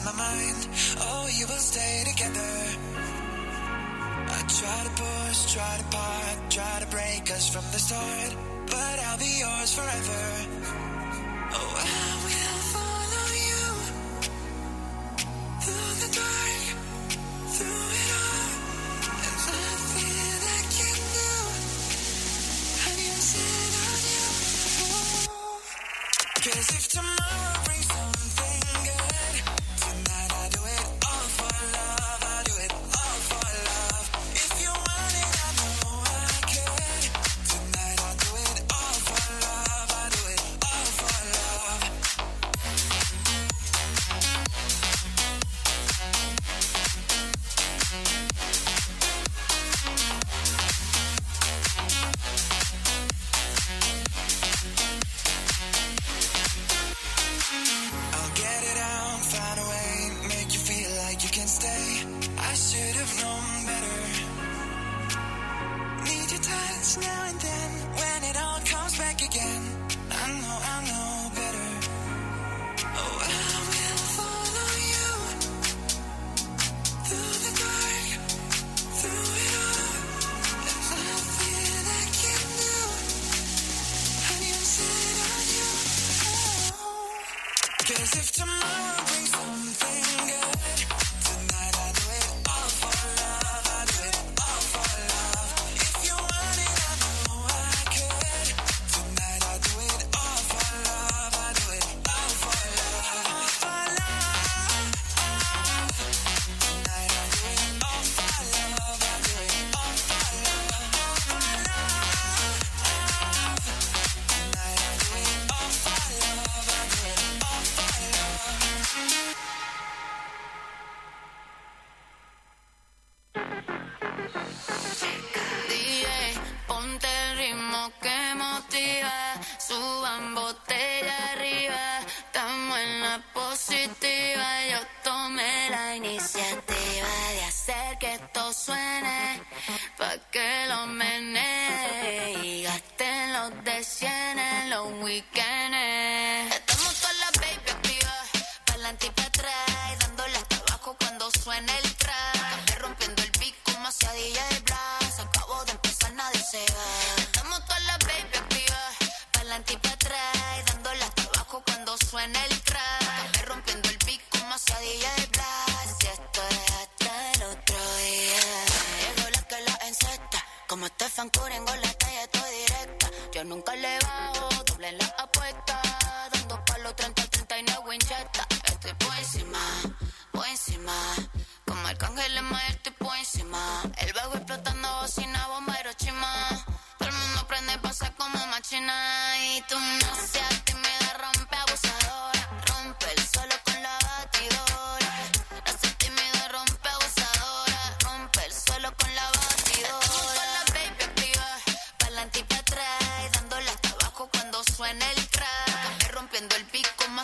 in my mind. Oh, you will stay together. I try to push, try to part, try to break us from the start. But I'll be yours forever.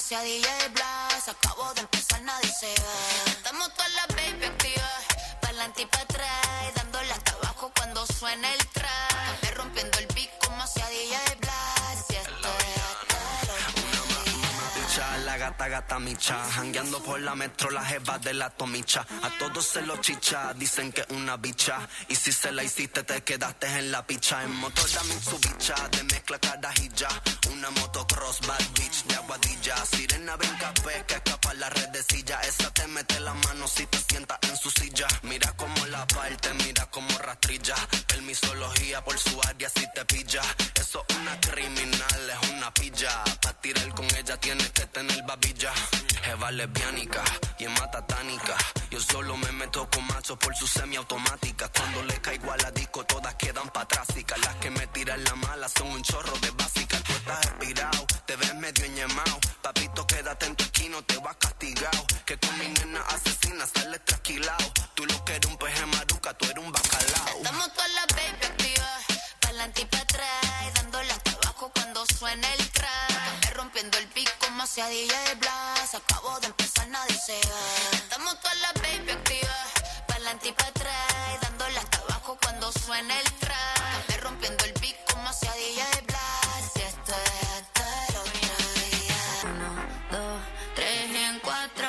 Hacia DJ Blas, acabo de empezar, nadie se va. Estamos todas las baby activas, pa'lante y pa' atrás, dándole hasta abajo cuando suene el track, rompiendo el beat como hacia DJ gata micha, jangueando por la metro, la jeva de la tomicha. A todos se lo chicha, dicen que una bicha. Y si se la hiciste, te quedaste en la picha. En motor da Mitsubicha, de mezcla carajilla. Una motocross, bad bitch de aguadilla. Sirena ven café, que escapa la redecilla. Esa te mete la mano si te sientas en su silla. Mira como la parte, mira como rastrilla. Permisología por su área si te pilla. Eso es una criminal, es una pilla. Pa' tirar con ella tienes que tener babilla. Jeva lesbiánica y es matatánica. Yo solo me meto con machos por su semiautomática. Cuando le caigo a la disco, todas quedan patrásicas. Las que me tiran la mala son un chorro de básica. Tú estás expirado, te ves medio enñemao. Papito, quédate en tu esquina, te vas castigado. Que con mi nena asesina sales trasquilado. Hacia DJ Blas, acabo de empezar, nadie se va. Estamos todas las baby activas, pa'lante y pa' atrás, dándole hasta abajo cuando suene el track, rompiendo el beat como hacia DJ Blas, y esto es hasta el. Uno, dos, tres y en cuatro.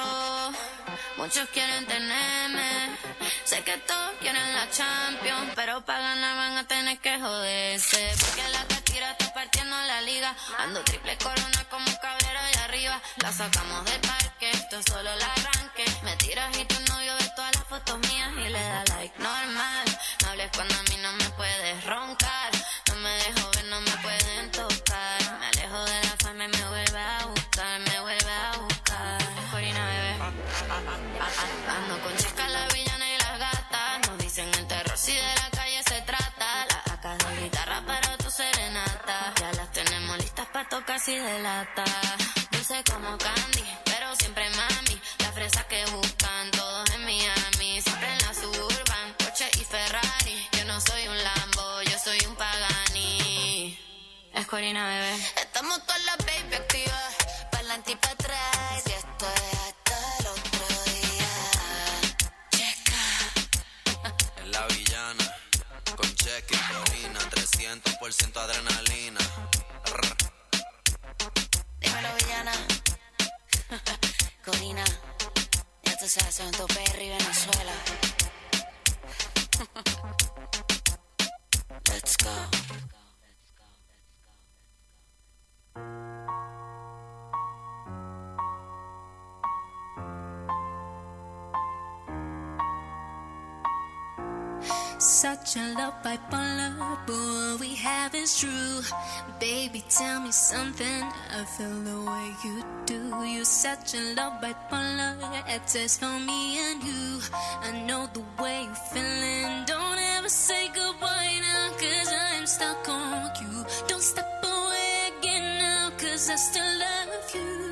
Muchos quieren tenerme. Sé que todos quieren la Champions, pero para ganar van a tener que joderse. Catira está partiendo la liga. Ando triple corona como cabrero allá arriba. La sacamos del parque, esto es solo el arranque. Me tiras y tu novio ve todas las fotos mías y le da like normal. Listas para tocar si de lata. Dulce como candy, pero siempre mami. La fresa que buscan todos en Miami. Siempre en la suburban, Porsche y Ferrari. Yo no soy un Lambo, yo soy un Pagani. Es Corina, bebé. Estamos todas las baby activas. Pa'lante y pa' atrás. Y esto es hasta el otro día. En la villana, con cheque y corina, 300% adrenalina. Corina. Ya tú sabes, son tu PR y Venezuela. Let's go. Such a love bipolar, but what we have is true. Baby, tell me something. I feel the way you do. You're such a love bipolar. It says for me and you. I know the way you're feeling. Don't ever say goodbye now, cause I'm stuck on you. Don't step away again now, cause I still love you.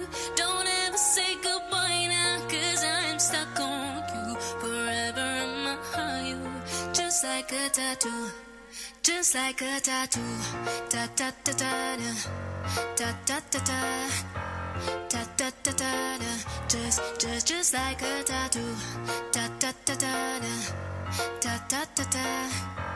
Like a tattoo, just like a tattoo. Da da da da da, da da da da, da da da da da. Just, just, just like a tattoo. Da da da da da, da da da da.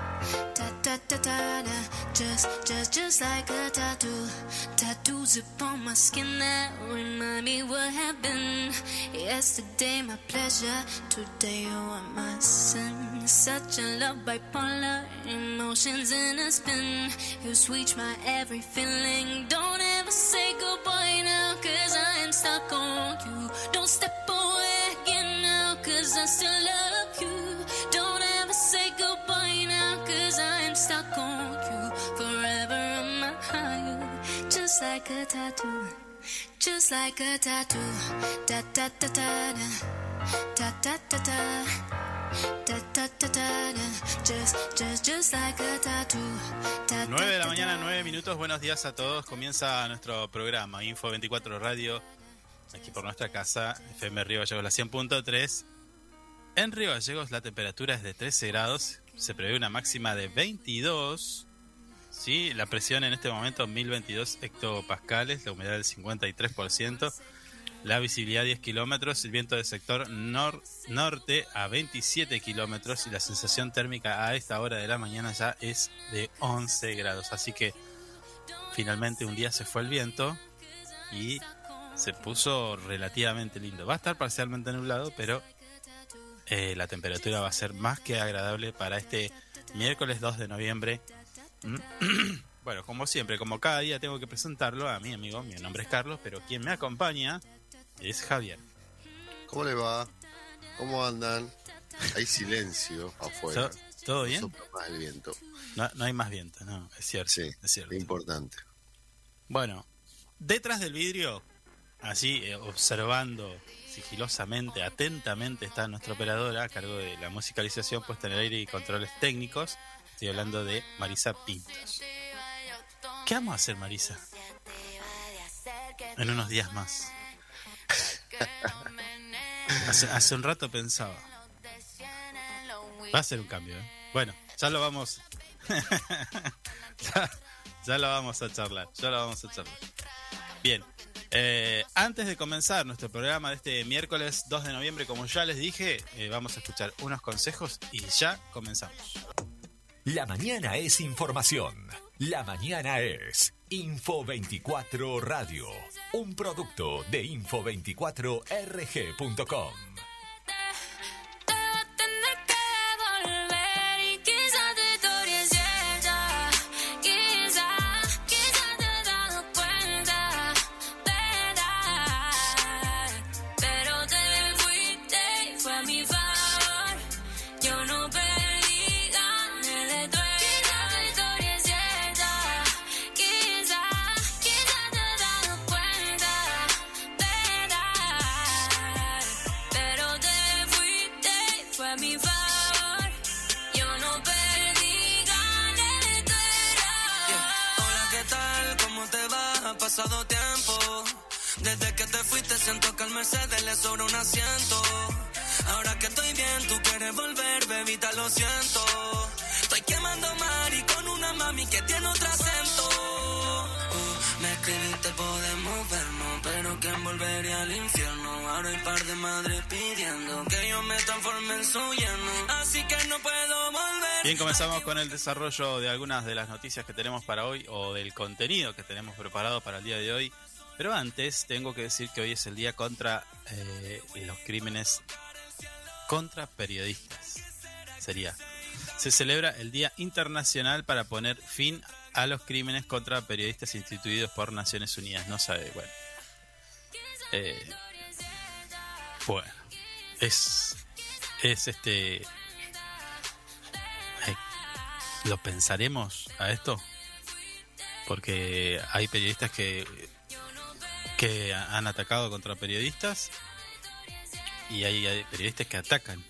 Just, just, just like a tattoo. Tattoos upon my skin that remind me what happened. Yesterday, my pleasure. Today, you are my sin. Such a love bipolar, emotions in a spin. You switch my every feeling. Don't ever say goodbye now, cause I am stuck on you. Don't step away again now, cause I still love you. Just like a tattoo. Just like a tattoo. Da da da da da. Da da da da. Da da da da da. Just, just, just like a tattoo. Da, 9 de la mañana, da. 9 minutos. Buenos días a todos. Comienza nuestro programa Info 24 Radio, aquí por nuestra casa, FM Río Gallegos, la 100.3. En Río Gallegos la temperatura es de 13 grados, se prevé una máxima de 22. Sí, la presión en este momento 1022 hectopascales, la humedad del 53%, la visibilidad 10 kilómetros, el viento del sector nor- norte a 27 kilómetros y la sensación térmica a esta hora de la mañana ya es de 11 grados. Así que finalmente un día se fue el viento y se puso relativamente lindo. Va a estar parcialmente nublado, pero eh, la temperatura va a ser más que agradable para este miércoles 2 de noviembre. Bueno, como siempre, como cada día tengo que presentarlo a mi amigo, mi nombre es Carlos, pero quien me acompaña es Javier. ¿Cómo le va? ¿Cómo andan? Hay silencio afuera. ¿To- ¿Todo bien? Sopla más el viento. No, no hay más viento, no, es cierto. Sí, es cierto. importante. Bueno, detrás del vidrio, así eh, observando sigilosamente, atentamente, está nuestra operadora a cargo de la musicalización puesta en el aire y controles técnicos. Estoy hablando de Marisa Pintos. ¿Qué vamos a hacer, Marisa? En unos días más. Hace, un rato pensaba. Va a ser un cambio, ¿eh? Bueno, ya lo vamos. ya, ya lo vamos a charlar. Ya lo vamos a charlar. Bien. eh, antes de comenzar nuestro programa de este miércoles 2 de noviembre, como ya les dije, eh, vamos a escuchar unos consejos y ya comenzamos. La mañana es información. La mañana es Info 24 Radio, un producto de info24rg.com. bien, tú quieres volver, bebita, lo siento. Estoy quemando mari con una mami que tiene otro acento. Uh, me escribiste, podemos vernos, pero que volvería al infierno. Ahora hay par de madres pidiendo que yo me transforme en su yerno. Así que no puedo volver. Bien, comenzamos con el desarrollo de algunas de las noticias que tenemos para hoy o del contenido que tenemos preparado para el día de hoy. Pero antes tengo que decir que hoy es el día contra eh, los crímenes contra periodistas. Sería. Se celebra el Día Internacional para poner fin a los crímenes contra periodistas instituidos por Naciones Unidas. No sabe, bueno. Eh, bueno, es, es este. ¿Lo pensaremos a esto? Porque hay periodistas que, que han atacado contra periodistas y hay, hay periodistas que atacan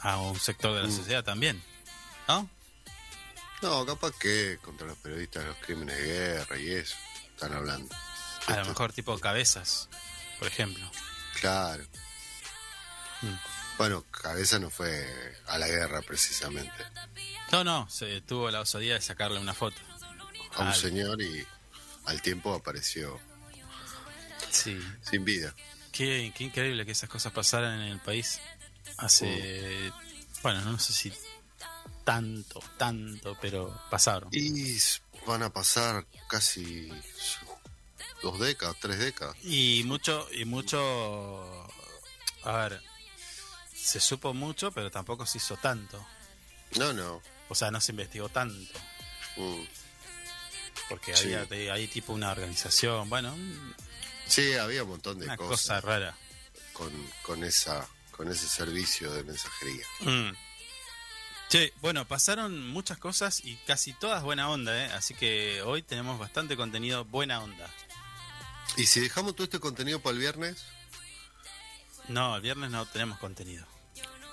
a un sector de la Mm. sociedad también. ¿No? No, capaz que contra los periodistas los crímenes de guerra y eso están hablando. A lo mejor tipo cabezas, por ejemplo. Claro. Mm. Bueno, Cabeza no fue a la guerra precisamente. No, no, se tuvo la osadía de sacarle una foto. A un Al- señor y al tiempo apareció Sí, sin vida. Qué, qué increíble que esas cosas pasaran en el país hace, bueno, no sé si tanto, tanto, pero pasaron. Y van a pasar casi dos décadas, tres décadas. Y mucho, y mucho, a ver, se supo mucho, pero tampoco se hizo tanto. No, no. O sea, no se investigó tanto. Mm. Porque Sí. había ahí tipo una organización, bueno, Sí, había un montón de una cosa cosas rara. con, con esa con ese servicio de mensajería. Mm. Che, bueno, pasaron muchas cosas y casi todas buena onda, ¿eh? Así que hoy tenemos bastante contenido buena onda. Y si dejamos todo este contenido para el viernes, No, el viernes no tenemos contenido.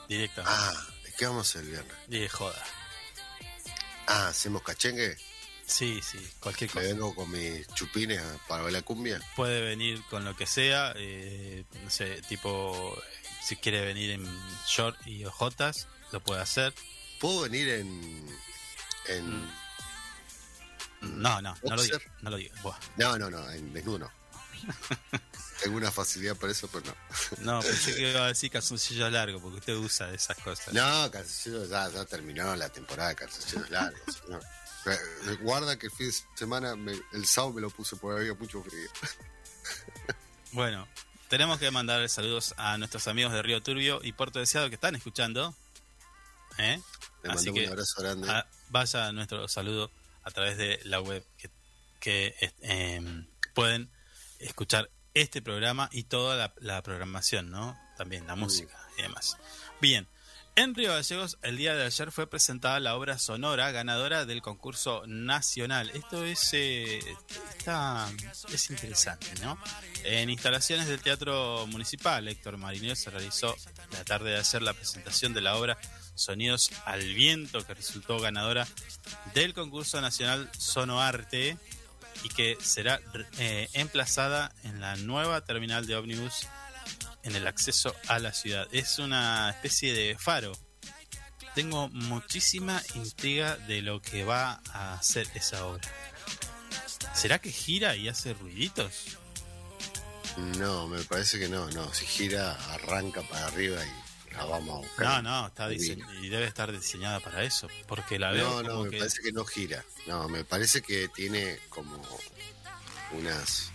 Directamente. ah, ¿de qué vamos el viernes? De joda. Ah, hacemos cachengue. Sí, sí, cualquier Me cosa. vengo con mis chupines para ver la cumbia. Puede venir con lo que sea, eh, no sé, tipo, si quiere venir en short y ojotas, lo puede hacer. ¿Puedo venir en. en. No, no, no lo Boxer. no lo. Buah. No, no, no, en desnudo no. Tengo una facilidad para eso, pero no. No, pensé que iba a decir calzoncillo largo, porque usted usa esas cosas. No, calzoncillos ya, ya terminó la temporada de calzoncillos largos. no. Eh, Guarda que el fin de semana, me- el sábado me lo puse porque había mucho frío. Bueno, tenemos que mandar saludos a nuestros amigos de Río Turbio y Puerto Deseado que están escuchando. ¿eh? Le Así que un abrazo grande. a- vaya nuestro saludo a través de la web que, que, es- em, pueden escuchar este programa y toda la, la programación, ¿no? También la música y demás. Bien, en Río Gallegos el día de ayer fue presentada la obra sonora ganadora del concurso nacional. Esto es, eh, está, es interesante, ¿no? En instalaciones del Teatro Municipal Héctor Marinero se realizó la tarde de ayer la presentación de la obra Sonidos al Viento, que resultó ganadora del concurso nacional Sonoarte y que será eh, emplazada en la nueva terminal de ómnibus en el acceso a la ciudad. Es una especie de faro. Tengo muchísima intriga de lo que va a hacer esa obra. ¿Será que gira y hace ruiditos? No, me parece que no, no. Si gira, arranca para arriba y la vamos a buscar. No, no, está y debe estar diseñada para eso, porque la veo No, no, como me que parece que no gira. No, me parece que tiene como unas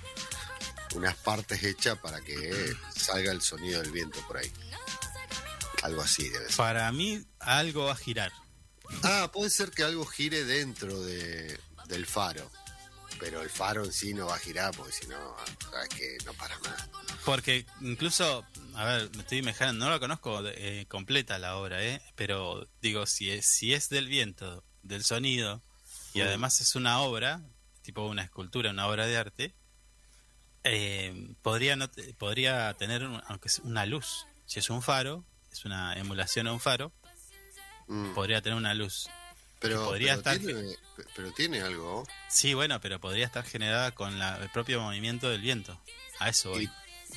unas partes hechas para que salga el sonido del viento por ahí. Algo así debe ser. para mí algo va a girar. Ah, puede ser que algo gire dentro de, del faro. Pero el faro en sí no va a girar porque si no, sabes que no para más. Porque incluso, a ver, me estoy imaginando, no la conozco eh, completa la obra, ¿eh? pero digo, si es, si es del viento, del sonido, y Mm. además es una obra, tipo una escultura, una obra de arte, eh, podría, no te- podría tener, un- aunque sea una luz. Si es un faro, es una emulación a un faro, Mm. podría tener una luz. Pero, podría pero estar- tiene, pero tiene algo. Sí, bueno, pero podría estar generada con la- el propio movimiento del viento. A eso voy. y-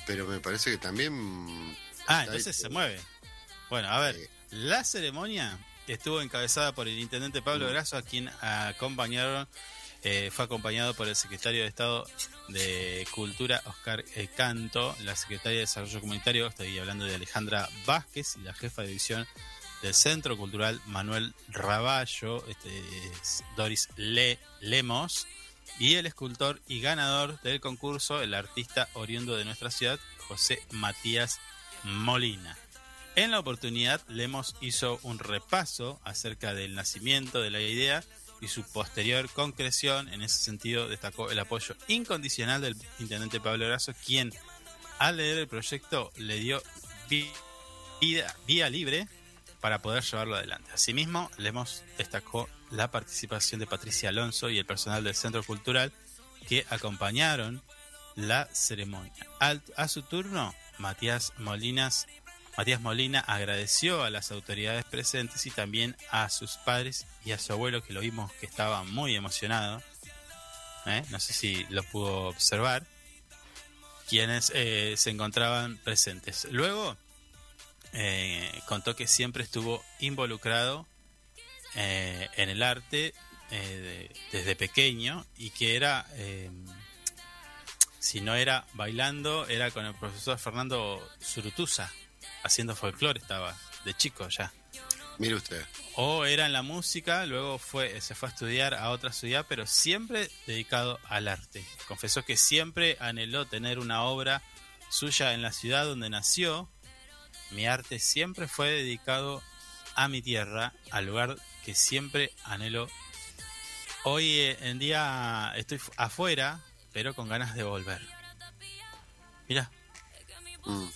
pero me parece que también. Ah, entonces se mueve. Bueno, a ver, Sí. la ceremonia estuvo encabezada por el intendente Pablo Mm. Grasso, a quien acompañaron, eh, fue acompañado por el secretario de Estado de Cultura, Oscar Canto, la secretaria de Desarrollo Comunitario, estoy hablando de Alejandra Vázquez, y la jefa de división del Centro Cultural Manuel Raballo, este, es Doris Le, Lemos, y el escultor y ganador del concurso, el artista oriundo de nuestra ciudad, José Matías Molina. En la oportunidad, Lemos hizo un repaso acerca del nacimiento de la idea y su posterior concreción. En ese sentido, destacó el apoyo incondicional del intendente Pablo Grasso, quien, al leer el proyecto, le dio vi- vida- vía libre para poder llevarlo adelante. Asimismo, Lemos destacó la participación de Patricia Alonso y el personal del Centro Cultural que acompañaron la ceremonia. A su turno, Matías Molinas Matías Molina agradeció a las autoridades presentes y también a sus padres y a su abuelo que lo vimos que estaba muy emocionado. ¿eh? No sé si lo pudo observar. Quienes eh, se encontraban presentes. Luego eh, contó que siempre estuvo involucrado eh, en el arte de- desde pequeño y que era, eh, si no era bailando, era con el profesor Fernando Zurutuza, haciendo folclore estaba, de chico ya. Mire usted. O era en la música, luego fue, se fue a estudiar a otra ciudad, pero siempre dedicado al arte. Confesó que siempre anheló tener una obra suya en la ciudad donde nació. Mi arte siempre fue dedicado a mi tierra, al lugar que siempre anhelo. Hoy eh, en día estoy fu- afuera, pero con ganas de volver. Mira, Mm.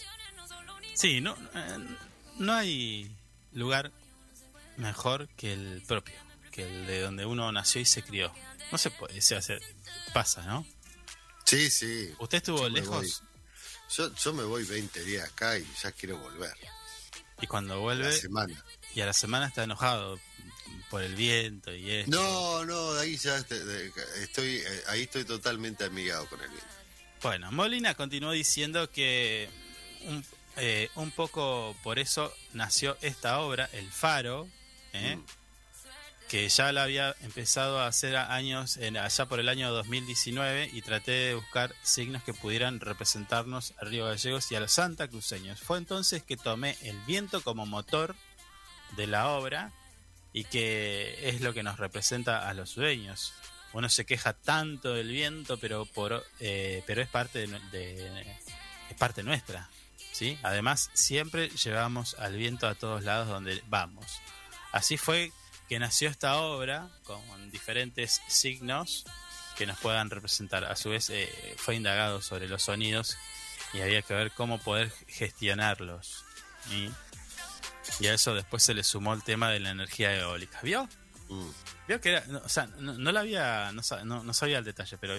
Sí, no, eh, no hay lugar mejor que el propio, que el de donde uno nació y se crió. No se puede, se hace, pasa, ¿no? Sí, sí. ¿Usted estuvo Yo lejos. Yo, yo me voy 20 días acá y ya quiero volver. y cuando La vuelve semana. y a la semana está enojado por el viento y esto? No, no, ahí ya este- estoy, eh, ahí estoy totalmente amigado con el viento. Bueno, Molina continuó diciendo que un, eh, un poco por eso nació esta obra, El Faro, ¿eh? Mm. que ya la había empezado a hacer a años, en- allá por el año 2019, y traté de buscar signos que pudieran representarnos a Río Gallegos y a los santacruceños. Fue entonces que tomé el viento como motor de la obra y que es lo que nos representa a los sueños. Uno se queja tanto del viento, pero por eh, pero es parte de, de- es parte nuestra, ¿sí? Además, siempre llevamos al viento a todos lados donde vamos. Así fue que nació esta obra con diferentes signos que nos puedan representar. A su vez, eh, fue indagado sobre los sonidos y había que ver cómo poder gestionarlos. ¿sí? Y a eso después se le sumó el tema de la energía eólica. ¿Vio? Mm. Vio que era, no, o sea, no, no la había, no, no- sabía el detalle, pero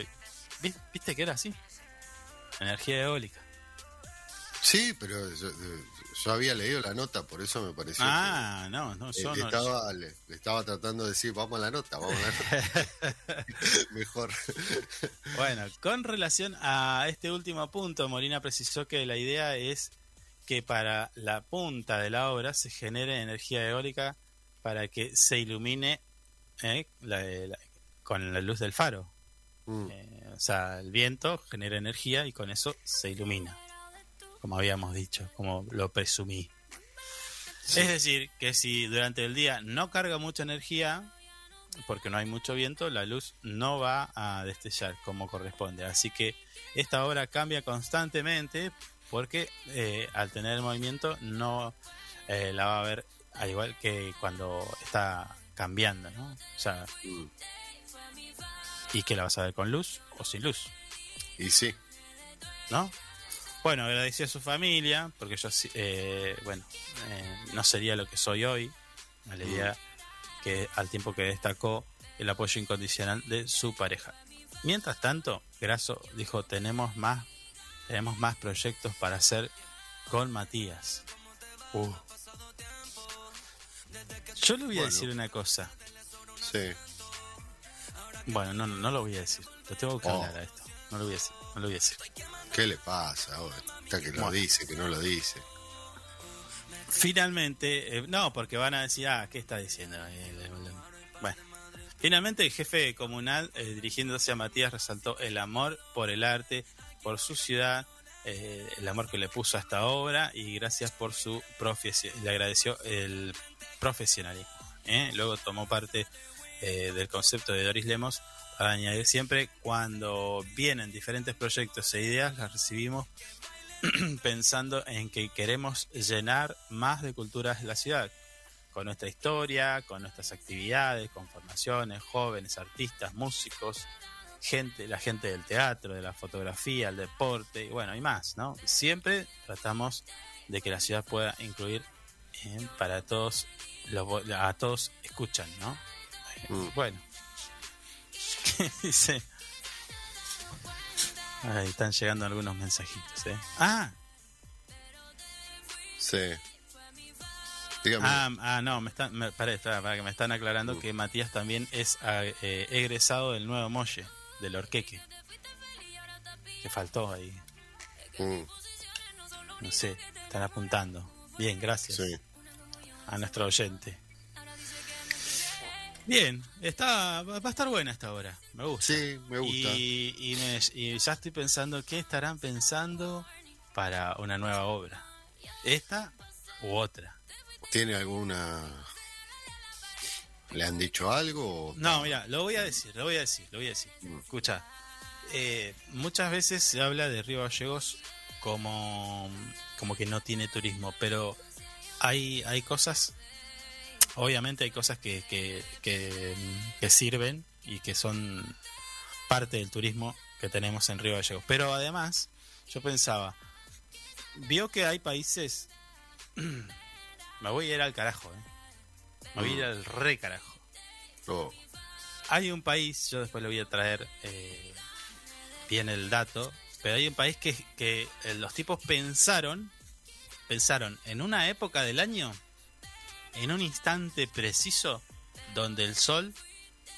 vi- viste que era así. Energía eólica. Sí, pero yo, yo había leído la nota, por eso me pareció que- Ah, no, no, Eh, yo le, no. estaba, le, le estaba tratando de decir, vamos a la nota, vamos a la nota. Mejor. Bueno, con relación a este último punto, Molina precisó que la idea es que para la punta de la obra se genere energía eólica para que se ilumine eh, la- la- con la luz del faro. Mm. Eh, o sea, el viento genera energía y con eso se ilumina, como habíamos dicho, como lo presumí. Es decir, que si durante el día no carga mucha energía, porque no hay mucho viento, la luz no va a destellar como corresponde. Así que esta obra cambia constantemente porque eh, al tener movimiento no eh, la va a ver al igual que cuando está cambiando, ¿no? O sea, Mm. y que la vas a ver con luz o sin luz. Y sí, ¿no? Bueno, agradeció a su familia, porque yo, eh, bueno, eh, no sería lo que soy hoy, idea que al tiempo que destacó el apoyo incondicional de su pareja. Mientras tanto, Grasso dijo, tenemos más, tenemos más proyectos para hacer con Matías. Uh. Yo le voy a Bueno. decir una cosa. Sí. Bueno, no, no, lo voy a decir. Lo tengo que Oh. hablar a esto. No lo voy a decir. No lo voy a decir. ¿Qué le pasa? ahora? Está que lo Bueno. dice, que no lo dice. Finalmente, eh, no, porque van a decir, ah, ¿qué está diciendo? Eh, Bueno, finalmente el jefe comunal, eh, dirigiéndose a Matías, resaltó el amor por el arte, por su ciudad, eh, el amor que le puso a esta obra y gracias por su profesionalismo. Le agradeció el profesionalismo. ¿eh? Luego tomó parte eh, del concepto de Doris Lemos para añadir siempre cuando vienen diferentes proyectos e ideas, las recibimos pensando en que queremos llenar más de culturas la ciudad, con nuestra historia, con nuestras actividades, con formaciones, jóvenes, artistas, músicos, gente, la gente del teatro, de la fotografía, el deporte, y bueno, y más, ¿no? Siempre tratamos de que la ciudad pueda incluir para todos, los, a todos escuchan, ¿no? Mm. Bueno, ¿qué dice? Ahí están llegando algunos mensajitos, ¿eh? Ah, Sí. Dígame. Ah, ah, no, me están, me, pará, que me están aclarando que Matías también es ah, eh, egresado del nuevo Molle, del Orqueque. Que faltó ahí, Mm, no sé, están apuntando. Bien, gracias sí. a nuestro oyente. Bien, está, va a estar buena esta hora, me gusta. Sí, me gusta. Y, y me- y ya estoy pensando qué estarán pensando para una nueva obra. ¿Esta u otra? ¿Tiene alguna. ¿Le han dicho algo? No, mira, lo voy a decir, lo voy a decir, lo voy a decir. Mm. Escucha, eh, muchas veces se habla de Río Gallegos como, como que no tiene turismo, pero hay, hay cosas, obviamente hay cosas que, que, que, que sirven y que son parte del turismo que tenemos en Río Gallegos. Pero además, yo pensaba, vio que hay países, me voy a ir al carajo, ¿eh? me voy a ir al re carajo. Hay un país, yo después le voy a traer eh, bien el dato, pero hay un país que, que eh, los tipos pensaron, pensaron en una época del año, en un instante preciso, donde el sol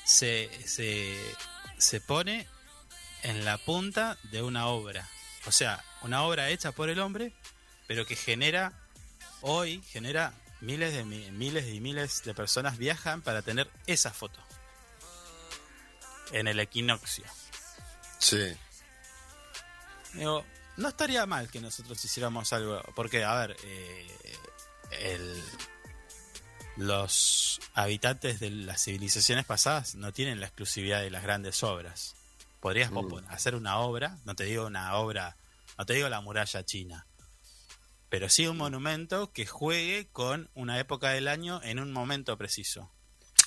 se, se, se pone en la punta de una obra. O sea, una obra hecha por el hombre, pero que genera, hoy genera miles de mi- miles y miles de personas viajan para tener esa foto en el equinoccio. Sí. Digo, no estaría mal que nosotros hiciéramos algo, porque, a ver, eh, el- los habitantes de las civilizaciones pasadas no tienen la exclusividad de las grandes obras. Podrías Mm. hacer una obra, no te digo una obra, no te digo la muralla china, pero sí un monumento que juegue con una época del año en un momento preciso.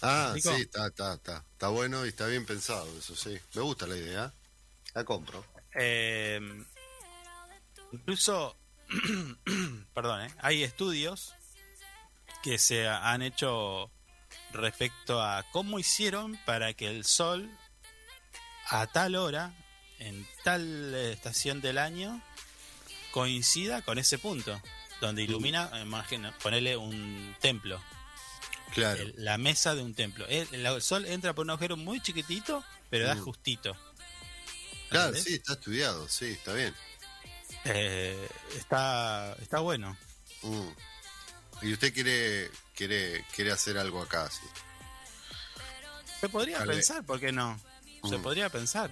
Ah, sí, está, está, está. Está bueno y está bien pensado, eso sí. Me gusta la idea. La compro. Eh, incluso, perdón, ¿eh? hay estudios que se han hecho respecto a cómo hicieron para que el sol a tal hora, en tal estación del año, coincida con ese punto, donde ilumina, imagina, ponele un templo, Claro. el- la mesa de un templo. El, el sol entra por un agujero muy chiquitito, pero da Mm. justito. Claro, ¿Entendés? sí, está estudiado, sí, está bien. Eh, está, está bueno. Mm. Y usted quiere, quiere, quiere hacer algo acá, sí. Se podría pensar, ¿por qué no? Se Mm. podría pensar.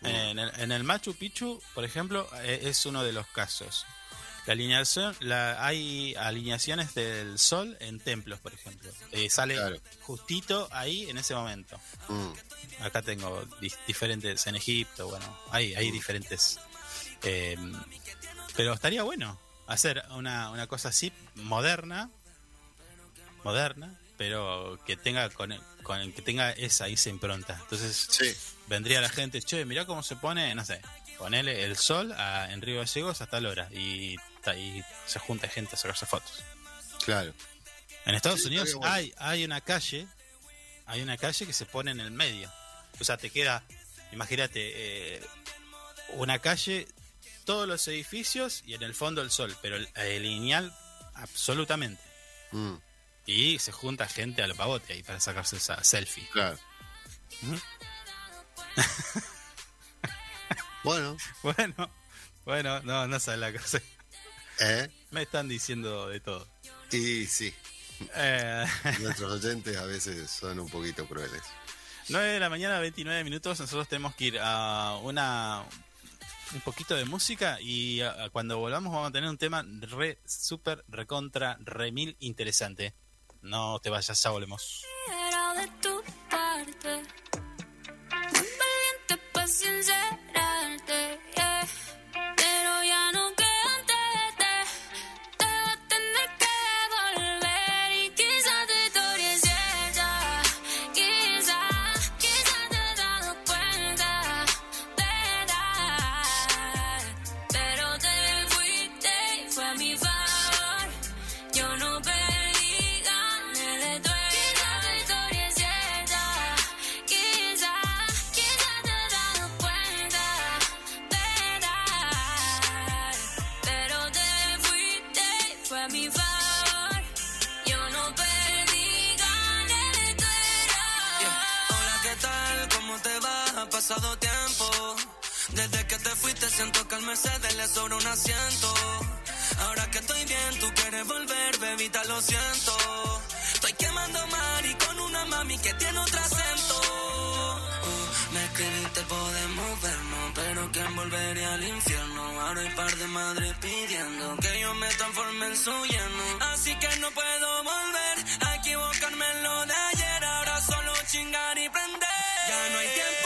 Mm. En, el, en el Machu Picchu, por ejemplo, eh, es uno de los casos. La alineación, la, hay alineaciones del sol en templos, por ejemplo. Eh, sale Claro. justito ahí en ese momento. Mm. Acá tengo di- diferentes en Egipto, bueno, hay, hay diferentes. eh, pero estaría bueno hacer una, una cosa así moderna, moderna, pero que tenga con, con que tenga esa esa impronta. Entonces Sí, vendría la gente, che, mirá cómo se pone, no sé, ponele el sol a, en Río Gallegos a tal hora y, se junta gente a sacarse fotos. claro. En Estados Sí, Unidos bueno. hay, hay una calle, hay una calle que se pone en el medio. O sea, te queda, imagínate, eh, una calle, todos los edificios y en el fondo el sol, pero el, el lineal absolutamente. Mm. Y se junta gente a lo pavote ahí para sacarse esa selfie. Claro. bueno, Bueno, bueno, no, no sabe la cosa. ¿eh? Me están diciendo de todo. Y sí, Eh, nuestros oyentes a veces son un poquito crueles. 9 de la mañana, 29 minutos. Nosotros tenemos que ir a una un poquito de música y a- a cuando volvamos vamos a tener un tema re, super, recontra, remil interesante. No te vayas, ya volvemos. Desde que te fuiste siento que al Mercedes le sobra un asiento. Ahora que estoy bien, tú quieres volver, bebita, lo siento. Estoy quemando mar y con una mami que tiene otro acento. Uh, me escribiste, podemos vernos, pero que volvería al infierno. Ahora hay par de madres pidiendo que yo me transforme en su lleno. Así que no puedo volver a equivocarme en lo de ayer. Ahora solo chingar y prender. Ya no hay tiempo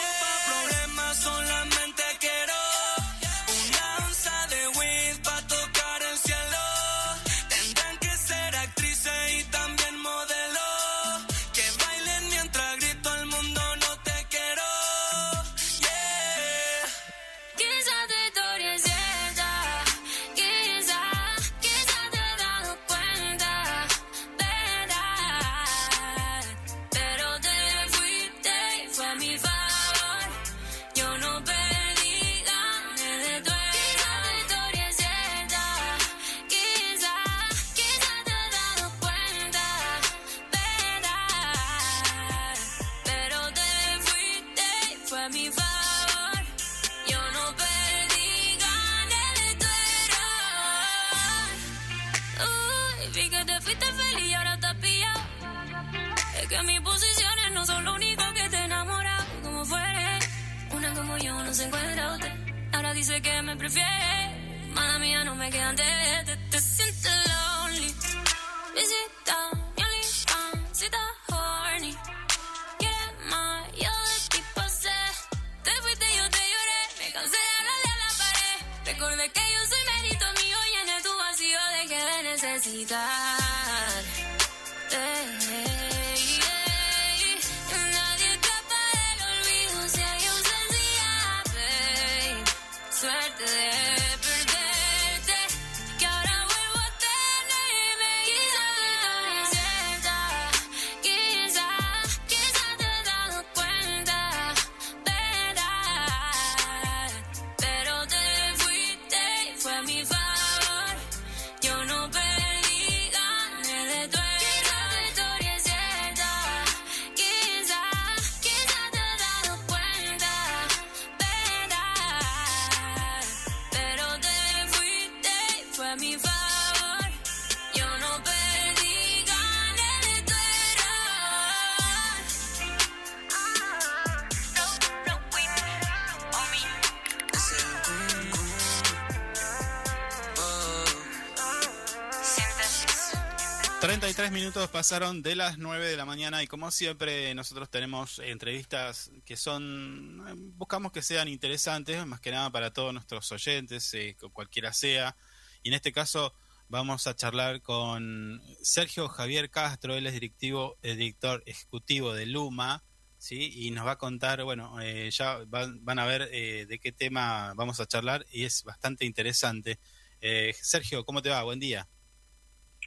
minutos pasaron de las 9 de la mañana y como siempre nosotros tenemos entrevistas que son, buscamos que sean interesantes, más que nada para todos nuestros oyentes, eh, cu- cualquiera sea. Y en este caso vamos a charlar con Sergio Javier Castro, él es directivo, director ejecutivo de Luma, ¿sí? y nos va a contar, bueno, eh, ya van, van a ver eh, de qué tema vamos a charlar y es bastante interesante. Eh, Sergio, ¿cómo te va? Buen día.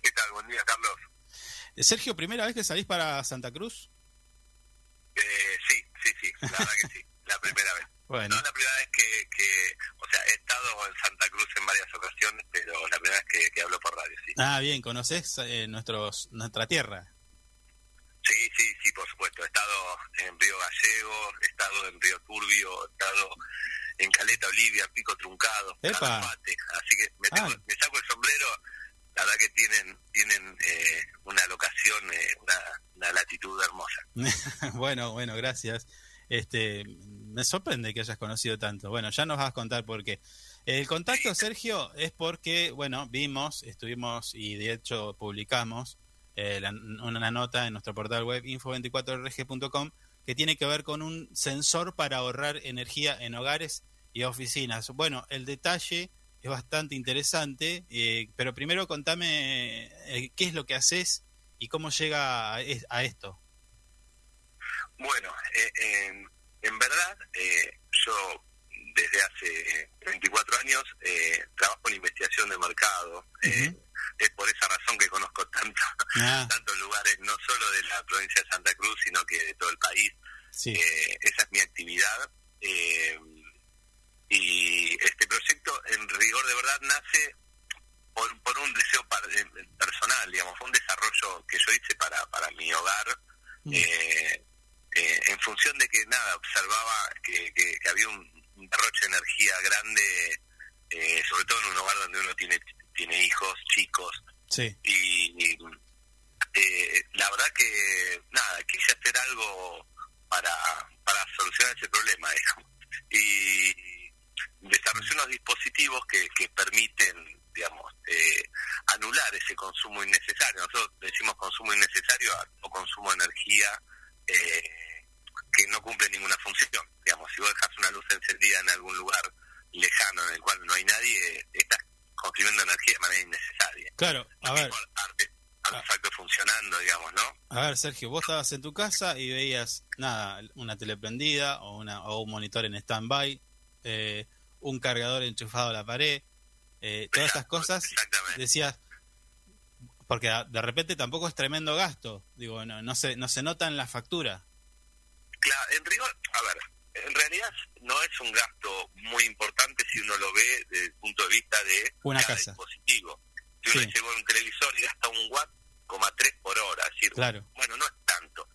¿Qué tal? Buen día, Carlos. Sergio, ¿primera vez que salís para Santa Cruz? Eh, sí, sí, sí, la verdad que sí, la primera vez. Bueno, No es la primera vez que, que, o sea, he estado en Santa Cruz en varias ocasiones, pero la primera vez que, que hablo por radio, sí. ah, bien, conoces eh, nuestros, nuestra tierra. Sí, sí, sí, por supuesto. He estado en Río Gallego, he estado en Río Turbio, he estado en Caleta Olivia, Pico Truncado, Epa. Calafate. Así que me, tengo- Ah. me saco el sombrero. La verdad que tienen tienen eh, una locación, eh, una, una latitud hermosa. bueno, bueno, gracias. Este, me sorprende que hayas conocido tanto. Bueno, ya nos vas a contar por qué. El contacto, Sergio, es porque, bueno, vimos, estuvimos y de hecho publicamos eh, la- una nota en nuestro portal web info24rg.com que tiene que ver con un sensor para ahorrar energía en hogares y oficinas. Bueno, el detalle es bastante interesante, eh, pero primero contame eh, qué es lo que haces y cómo llega a, a esto. Bueno, eh, en, en verdad, eh, yo desde hace 24 años eh, trabajo en investigación de mercado. Es por esa razón que conozco tanto, Ah, tantos lugares, no solo de la provincia de Santa Cruz, sino que de todo el país. sí. Eh, esa es mi actividad. eh, y este proyecto, en rigor de verdad, nace por, por un deseo par- eh, personal, digamos, fue un desarrollo que yo hice para, para mi hogar, Mm. eh, eh, en función de que, nada, observaba que, que- que había un, un derroche de energía grande, eh, sobre todo en un hogar donde uno tiene, tiene hijos, chicos, Sí, y eh, la verdad que nada quise hacer algo para, para solucionar ese problema digamos. y desarrollé unos dispositivos que, que permiten digamos eh, anular ese consumo innecesario nosotros decimos consumo innecesario o consumo de energía eh, que no cumple ninguna función digamos si vos dejas una luz encendida en algún lugar lejano en el cual no hay nadie estás consumiendo energía de manera innecesaria claro. A ver, arte- artefacto funcionando, digamos, ¿no? a ver, Sergio, vos estabas en tu casa y veías, nada, una tele prendida o, una, o un monitor en stand-by, eh, un cargador enchufado a la pared, eh, todas estas cosas, decías, porque de repente tampoco es tremendo gasto, digo, no, no, se, no se nota en la factura. Claro, en rigor, a ver, en realidad no es un gasto muy importante si uno lo ve desde el punto de vista de Una cada casa. dispositivo. Si uno Sí. lleva un televisor y gasta un watt, coma tres por hora, es decir, Claro. bueno, no es tanto.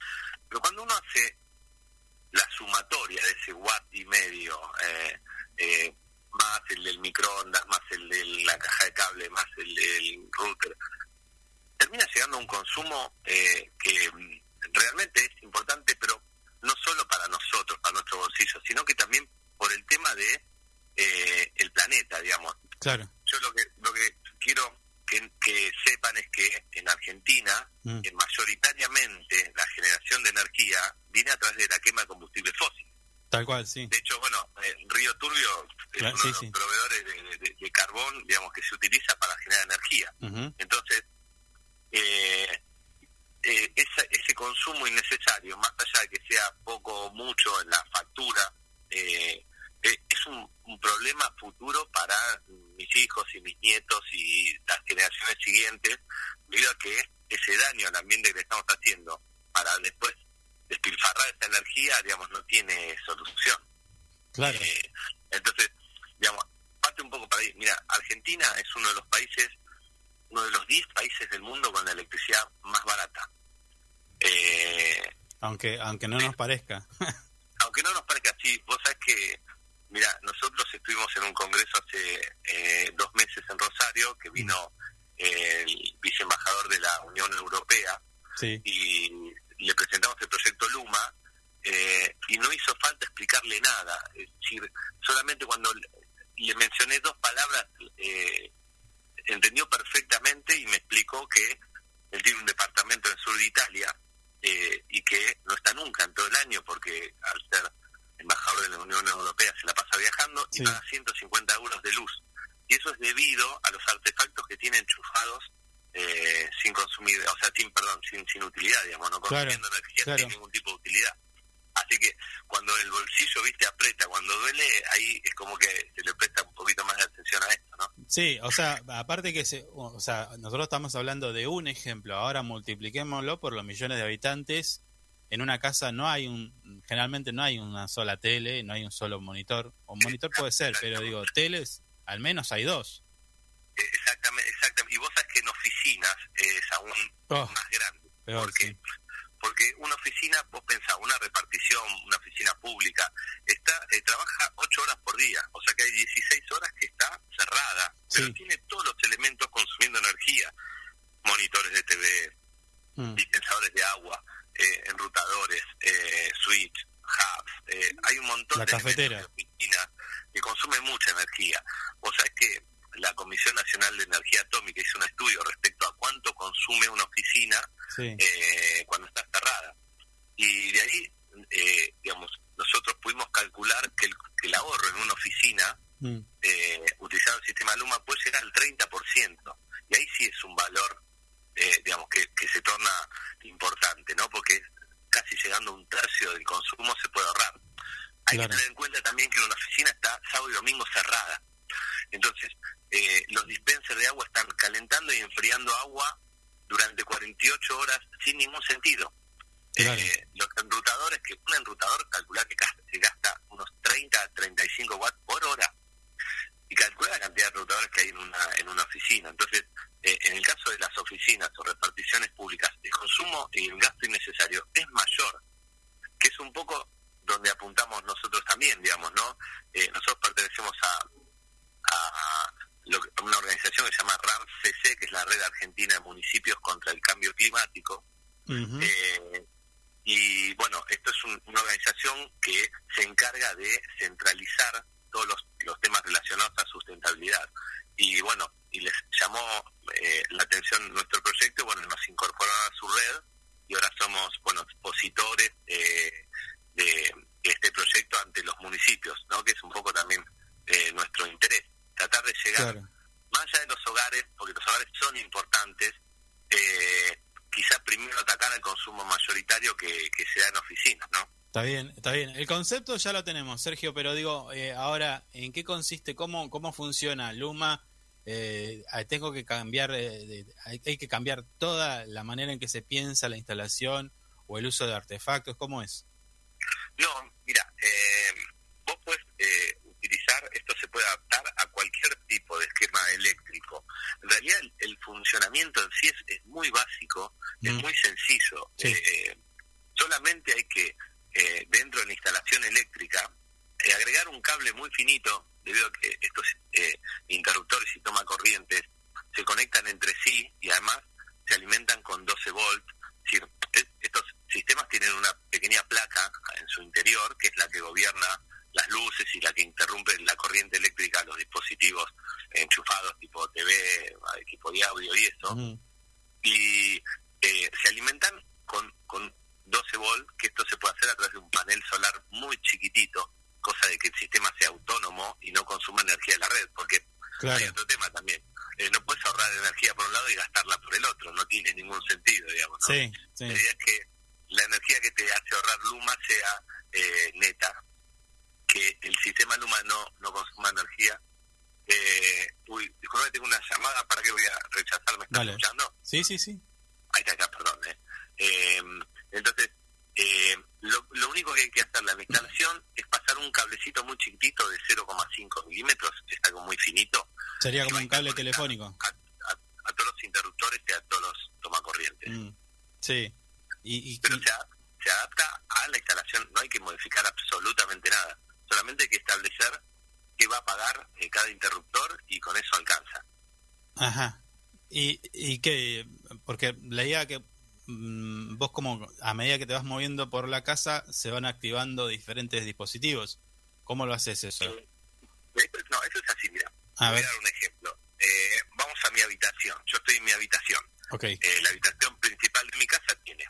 Pero cuando uno hace la sumatoria de ese watt y medio, eh, eh, más el del microondas, más el de la caja de cable, más el del router, termina llegando a un consumo eh, que mm, realmente es importante, pero no solo para nosotros, para nuestro bolsillo, sino que también por el tema de eh, el planeta, digamos. Claro. Yo lo que lo que quiero que, que sepan es que en Argentina, Mm. mayoritariamente la generación de energía viene a través de la quema de combustible fósil. Tal cual, sí. De hecho, bueno, eh, Río Turbio es Claro, uno sí, de los sí. proveedores de, de- de carbón, digamos, que se utiliza para generar energía. Entonces, eh, eh, esa- ese consumo innecesario, más allá de que sea poco o mucho en la factura, eh, eh, es un, un problema futuro para mis hijos y mis nietos y las generaciones siguientes, debido a que ese daño al ambiente que le estamos haciendo para después despilfarrar esa energía, digamos, no tiene solución. Claro. Eh, entonces, digamos, parte un poco para ahí. Mira, Argentina es uno de los países, uno de los 10 países del mundo con la electricidad más barata. Eh, Aunque, aunque no nos parezca. aunque no nos parezca así, vos sabés que, mira, nosotros estuvimos en un congreso hace eh, dos meses en Rosario, que vino el viceembajador de la Unión Europea, sí. y le presentamos el proyecto Luma eh, y no hizo falta explicarle nada. Es decir, solamente cuando le- mencioné dos palabras eh, entendió perfectamente y me explicó que él tiene un departamento en el sur de Italia eh, y que no está nunca en todo el año porque al ser embajador de la Unión Europea se la pasa viajando Sí. y paga 150 euros de luz. Y eso es debido a los artefactos que tiene enchufados eh, sin consumir, o sea, sin, perdón, sin, sin utilidad, digamos, no Claro, consumiendo energía claro. sin ningún tipo de utilidad. Así que cuando el bolsillo, viste, aprieta, cuando duele, ahí es como que se le presta un poquito más de atención a esto, ¿no? Sí, o sea, aparte que se, o sea, nosotros estamos hablando de un ejemplo, ahora multipliquémoslo por los millones de habitantes en una casa no hay un, generalmente no hay una sola tele, no hay un solo monitor. O monitor puede ser, pero digo, teles, al menos hay dos. Eh, Exactamente, exactamente. Y vos oficinas es aún Oh, más grande. porque, sí. porque una oficina, vos pensás, una repartición, una oficina pública, está eh, trabaja ocho horas por día. O sea que hay 16 horas que está cerrada. Pero tiene todos los elementos consumiendo energía. Monitores de TV, Mm, dispensadores de agua, eh, enrutadores, eh, switch, hubs. eh, hay un montón La de cafetera. elementos de oficina que consumen mucha energía. Vos sabés que la Comisión Nacional de Energía Atómica hizo un estudio respecto a cuánto consume una oficina sí. eh, cuando está cerrada. Y de ahí, eh, digamos, nosotros pudimos calcular que el, que el ahorro en una oficina Mm, eh, utilizando el sistema Luma puede llegar al 30%. Y ahí sí es un valor, eh, digamos, que, que se torna importante, ¿no? Porque casi llegando a un tercio del consumo se puede ahorrar. Hay Claro. que tener en cuenta también que una oficina está sábado y domingo cerrada. Entonces, eh, los dispensers de agua están calentando y enfriando agua durante 48 horas sin ningún sentido. Claro. Eh, los enrutadores, que un enrutador calcula que gasta, que gasta unos 30 a 35 watts por hora y calcula la cantidad de enrutadores que hay en una, en una oficina. Entonces, eh, en el caso de las oficinas o reparticiones públicas, el consumo y el gasto innecesario es mayor, que es un poco donde apuntamos nosotros también, digamos, ¿no? Eh, nosotros pertenecemos a, a, una organización que se llama RAMCC, que es la Red Argentina de Municipios contra el Cambio Climático, eh, y bueno, esto es un- una organización que se encarga de centralizar todos los, los temas relacionados a sustentabilidad. Y bueno, y les llamó eh, la atención nuestro proyecto, bueno, nos incorporaron a su red y ahora somos, bueno, expositores eh, de, de este proyecto ante los municipios, ¿no? Que es un poco también eh, nuestro interés, tratar de llegar claro. más allá de los hogares, porque los hogares son importantes, eh, quizás primero atacar al consumo mayoritario que, que se da en oficinas, ¿no? Está bien, está bien. El concepto ya lo tenemos, Sergio, pero digo, eh, ahora, ¿en qué consiste? ¿Cómo, cómo funciona Luma? Eh, tengo que cambiar, eh, hay, hay que cambiar toda la manera en que se piensa la instalación o el uso de artefactos, ¿cómo es? No, mira, Sí. Eh, Sí, sí, sí. Ahí está, perdón. eh. Eh, entonces, eh, lo, lo único que hay que hacer la instalación es pasar un cablecito muy chiquitito de 0,5 milímetros, es algo muy finito, Sería como un cable telefónico. A, a- a todos los interruptores y a todos los tomacorrientes. Mm, Sí. Y, y- Pero y- se, a- se adapta a la instalación, no hay que modificar absolutamente nada, solamente hay que establecer qué va a pagar eh, cada interruptor y con eso alcanza. Ajá. ¿Y, y qué? Porque idea que mm, vos como a medida que te vas moviendo por la casa se van activando diferentes dispositivos. ¿Cómo lo haces eso? No, eso es así, mira. A Voy ver, a dar un ejemplo. Eh, vamos a mi habitación. Yo estoy en mi habitación. ok, Eh, la habitación principal de mi casa tiene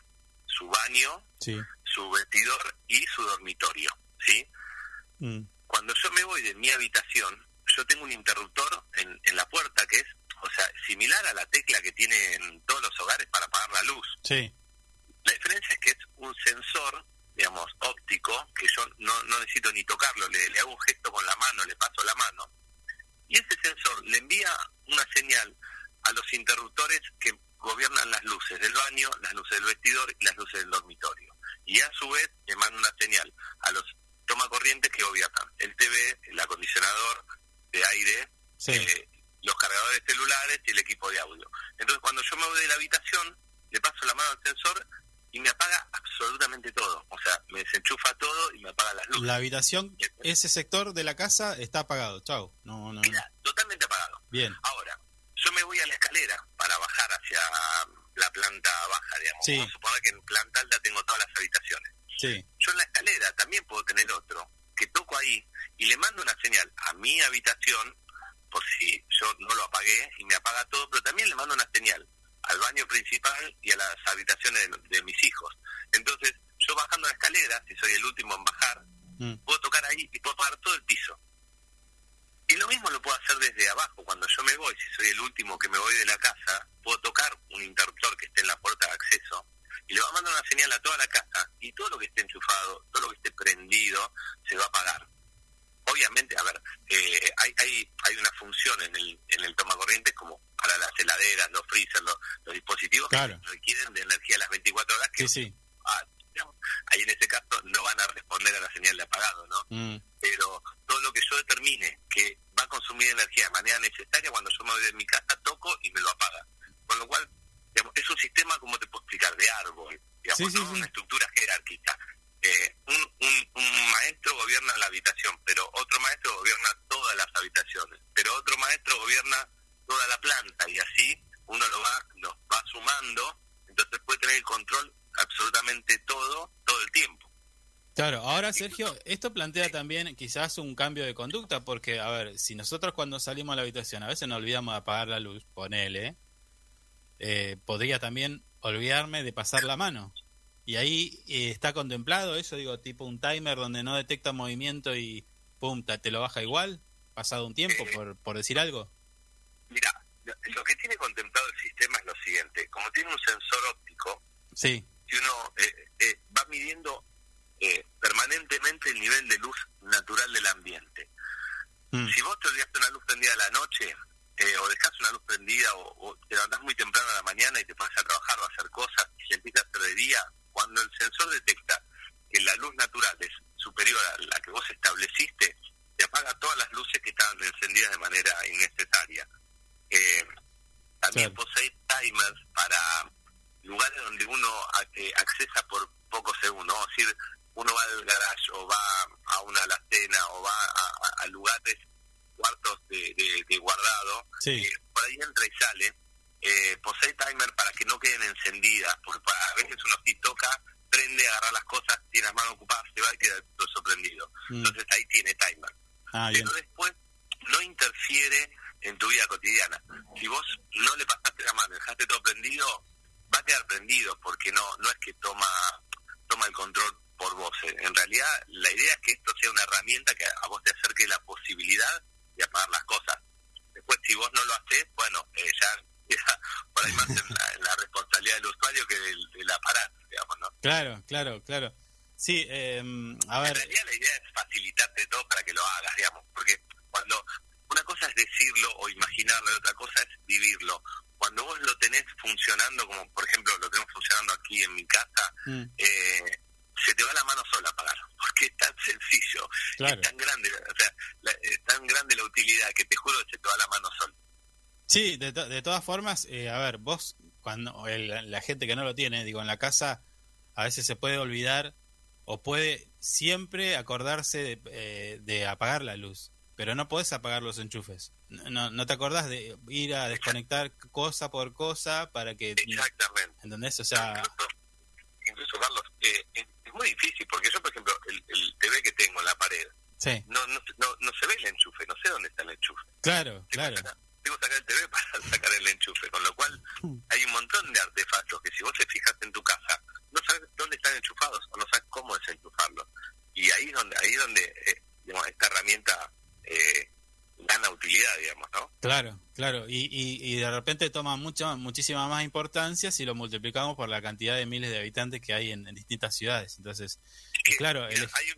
su baño, sí. su vestidor y su dormitorio, ¿sí? Mm, Cuando yo me voy de mi habitación, yo tengo un interruptor en, en la puerta que es, o sea, similar a la tecla que tienen todos los hogares para apagar la luz. Sí, La diferencia es que es un sensor, digamos, óptico, que yo no, no necesito ni tocarlo, le, le hago un gesto con la mano, le paso la mano, y ese sensor le envía una señal a los interruptores que gobiernan las luces del baño, las luces del vestidor y las luces del dormitorio. y a su vez le mando una señal a los toma corrientes que gobiernan el TV, el acondicionador de aire, Sí. eh, los cargadores celulares y el equipo de audio. Entonces cuando yo me voy de la habitación, le paso la mano al sensor y me apaga absolutamente todo. O sea, me desenchufa todo y me apaga las habitación, ese sector de la casa está apagado. Chau. No, no. Queda totalmente apagado. Bien. Ahora, yo me voy a la escalera para bajar hacia la planta baja, digamos. Sí. Vamos a suponer que en planta alta tengo todas las habitaciones. Sí. Yo en la escalera también puedo tener otro que toco ahí y le mando una señal a mi habitación por si yo no lo apagué y me apaga todo, pero también le mando una señal al baño principal y a las habitaciones de, de mis hijos. Entonces, yo bajando la escalera, si soy el último en bajar, Mm. puedo tocar ahí y puedo apagar todo el piso. Y lo mismo lo puedo hacer desde abajo. Cuando yo me voy, si soy el último que me voy de la casa, puedo tocar un interruptor que esté en la puerta de acceso y le va a mandar una señal a toda la casa y todo lo que esté enchufado, todo lo que esté prendido, se va a apagar. Obviamente, a ver, eh, hay, hay, hay una función en el, en el toma corrientes como para las heladeras, los freezers, los, los dispositivos Claro. que requieren de energía a las 24 horas que Sí, sí. ah, digamos, ahí en ese caso no van a responder a la señal de apagado, ¿no? Mm. pero todo lo que yo determine que va a consumir energía de manera necesaria, cuando yo me voy de mi casa, toco y me lo apaga. Con lo cual, digamos, es un sistema, como te puedo explicar, de árbol, digamos, una estructura jerárquica. Eh, un, un, un maestro gobierna la habitación, pero otro maestro gobierna todas las habitaciones, pero otro maestro gobierna toda la planta y así uno lo va, lo va sumando, entonces puede tener el control absolutamente todo, todo el tiempo. Claro, ahora Sergio, esto plantea también quizás un cambio de conducta, porque, a ver, si nosotros cuando salimos a la habitación a veces nos olvidamos de apagar la luz, ponele, eh, podría también olvidarme de pasar la mano. Y ahí eh, está contemplado eso, digo, tipo un timer donde no detecta movimiento y pum, te lo baja igual, pasado un tiempo, por, por decir algo. Mira, lo- que tiene contemplado el sistema es lo siguiente. Como tiene un sensor óptico, Sí, si uno eh, eh, va midiendo eh, permanentemente el nivel de luz natural del ambiente. Mm. Si vos te olvidaste una luz prendida a la noche, eh, o dejás una luz prendida, o, o te levantás muy temprano a la mañana y te pones a trabajar o a hacer cosas, y se empieza a hacer de día, cuando el sensor detecta que la luz natural es superior a la que vos estableciste, te apaga todas las luces que estaban encendidas de manera innecesaria. Eh, también Claro. posee timers para lugares donde uno eh, accesa por pocos segundos. Es decir, uno va al garage o va a una alacena o va a, a- a lugares, cuartos de, de- de guardado, Sí. eh, por ahí entra y sale. Eh, posee timer para que no queden encendidas, porque a veces uno sí toca, prende, agarra las cosas, tiene las manos ocupadas, se va y queda todo sorprendido. Mm. Entonces ahí tiene timer Ah, bien. pero después no interfiere en tu vida cotidiana. Si vos no le pasaste la mano, dejaste todo prendido, va a quedar prendido, porque no no es que toma toma el control por vos. Eh, En realidad, la idea es que esto sea una herramienta que a vos te acerque la posibilidad de apagar las cosas. Después, si vos no lo haces, bueno, eh, ya queda por ahí más en la, en la responsabilidad del usuario que del, del aparato, digamos, ¿no? Claro, claro, claro. Sí, eh, a En ver, realidad la idea es facilitarte todo para que lo hagas, digamos, porque cuando una cosa es decirlo o imaginarlo y otra cosa es vivirlo. Cuando vos lo tenés funcionando, como por ejemplo lo tenemos funcionando aquí en mi casa, mm, eh, se te va la mano sola a pagar, porque es tan sencillo, Claro. es tan grande, o sea, la- es tan grande la utilidad que te juro que se te va la mano sola. Sí, de, to- de todas formas, eh, a ver, vos, cuando el- la gente que no lo tiene, digo, en la casa, a veces se puede olvidar o puede siempre acordarse de, eh, de apagar la luz, pero no podés apagar los enchufes. No, no, no te acordás de ir a desconectar cosa por cosa para que... Exactamente. ¿Entendés? O sea, incluso, incluso, Carlos, eh, es, muy difícil, porque yo, por ejemplo, el, el TV que tengo en la pared, sí, no, no, no, no se ve el enchufe, no sé dónde está el enchufe. claro, claro. Que sacar el TV para sacar el enchufe, con lo cual hay un montón de artefactos que si vos te fijas en tu casa, no sabes dónde están enchufados o no sabes cómo desenchufarlos. Y ahí es donde, ahí es donde eh, digamos, esta herramienta eh, gana utilidad, digamos, ¿no? Claro, claro, y, y, y de repente toma mucha, muchísima más importancia si lo multiplicamos por la cantidad de miles de habitantes que hay en, en distintas ciudades. Entonces, que, claro, el- hay, un,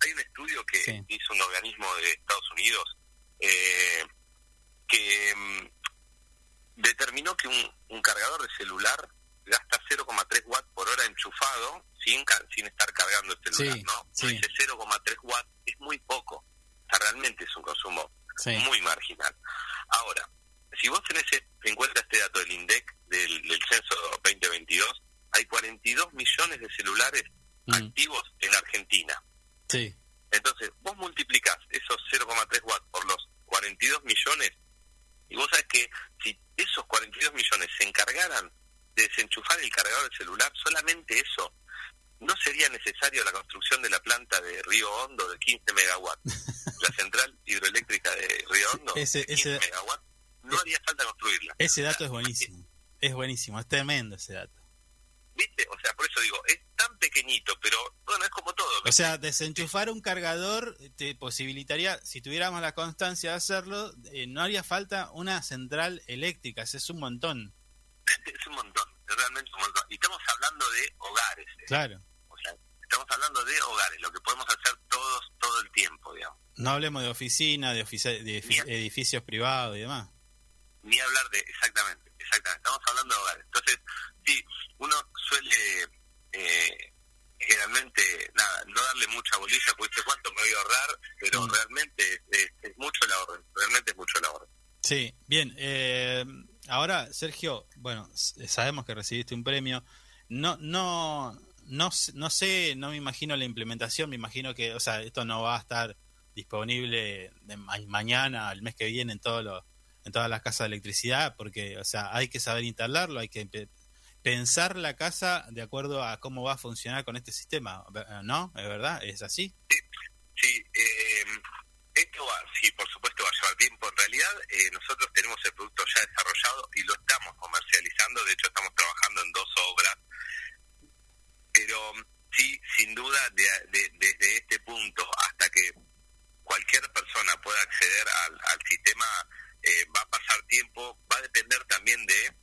hay un estudio que Sí. hizo un organismo de Estados Unidos eh, que mm, determinó que un, un cargador de celular gasta 0,3 watts por hora enchufado sin, sin estar cargando el celular, Sí, ¿no? sí. Dice 0,3 watts es muy poco. O sea, realmente es un consumo Sí. muy marginal. Ahora, si vos tenés e- en cuenta este dato del INDEC del, del censo 2022, hay 42 millones de celulares Mm. activos en Argentina. Sí. Entonces, vos multiplicás esos 0,3 watts por los 42 millones y vos sabés que si esos 42 millones se encargaran de desenchufar el cargador del celular, solamente eso, no sería necesario la construcción de la planta de Río Hondo de 15 megawatts. la central hidroeléctrica de Río Hondo Ese- de 15 ese- megawatts, no haría falta construirla. Ese dato es buenísimo. Es buenísimo, es tremendo ese dato. ¿Viste? O sea, por eso digo, es tan pequeñito, pero bueno, es como todo. O sea, desenchufar un cargador te posibilitaría, si tuviéramos la constancia de hacerlo, eh, no haría falta una central eléctrica, es un montón. es un montón, es realmente un montón. Y estamos hablando de hogares. ¿eh? Claro. O sea, estamos hablando de hogares, lo que podemos hacer todos todo el tiempo, digamos. No hablemos de oficina, de, ofici- de edificios privados y demás. Ni hablar de, exactamente, exactamente, estamos hablando de hogares. Entonces, sí, uno suele eh, generalmente, nada, no darle mucha bolilla, porque dice cuánto me voy a ahorrar, pero Mm. realmente es, es mucho el ahorro, realmente es mucho el ahorro. Sí, bien. eh, ahora, Sergio, bueno, sabemos que recibiste un premio. No, no, no, no sé, no me imagino la implementación. Me imagino que, o sea, esto no va a estar disponible de ma- mañana, el mes que viene en todos los, en todas las casas de electricidad, porque, o sea, hay que saber instalarlo, hay que pensar la casa de acuerdo a cómo va a funcionar con este sistema, ¿no? ¿Es verdad? ¿Es así? Sí, eh, esto va, sí, por supuesto va a llevar tiempo. En realidad, eh, nosotros tenemos el producto ya desarrollado y lo estamos comercializando. De hecho, estamos trabajando en dos obras. Pero sí, sin duda, de- de- desde este punto hasta que cualquier persona pueda acceder al sistema, eh, va a pasar tiempo. Va a depender también de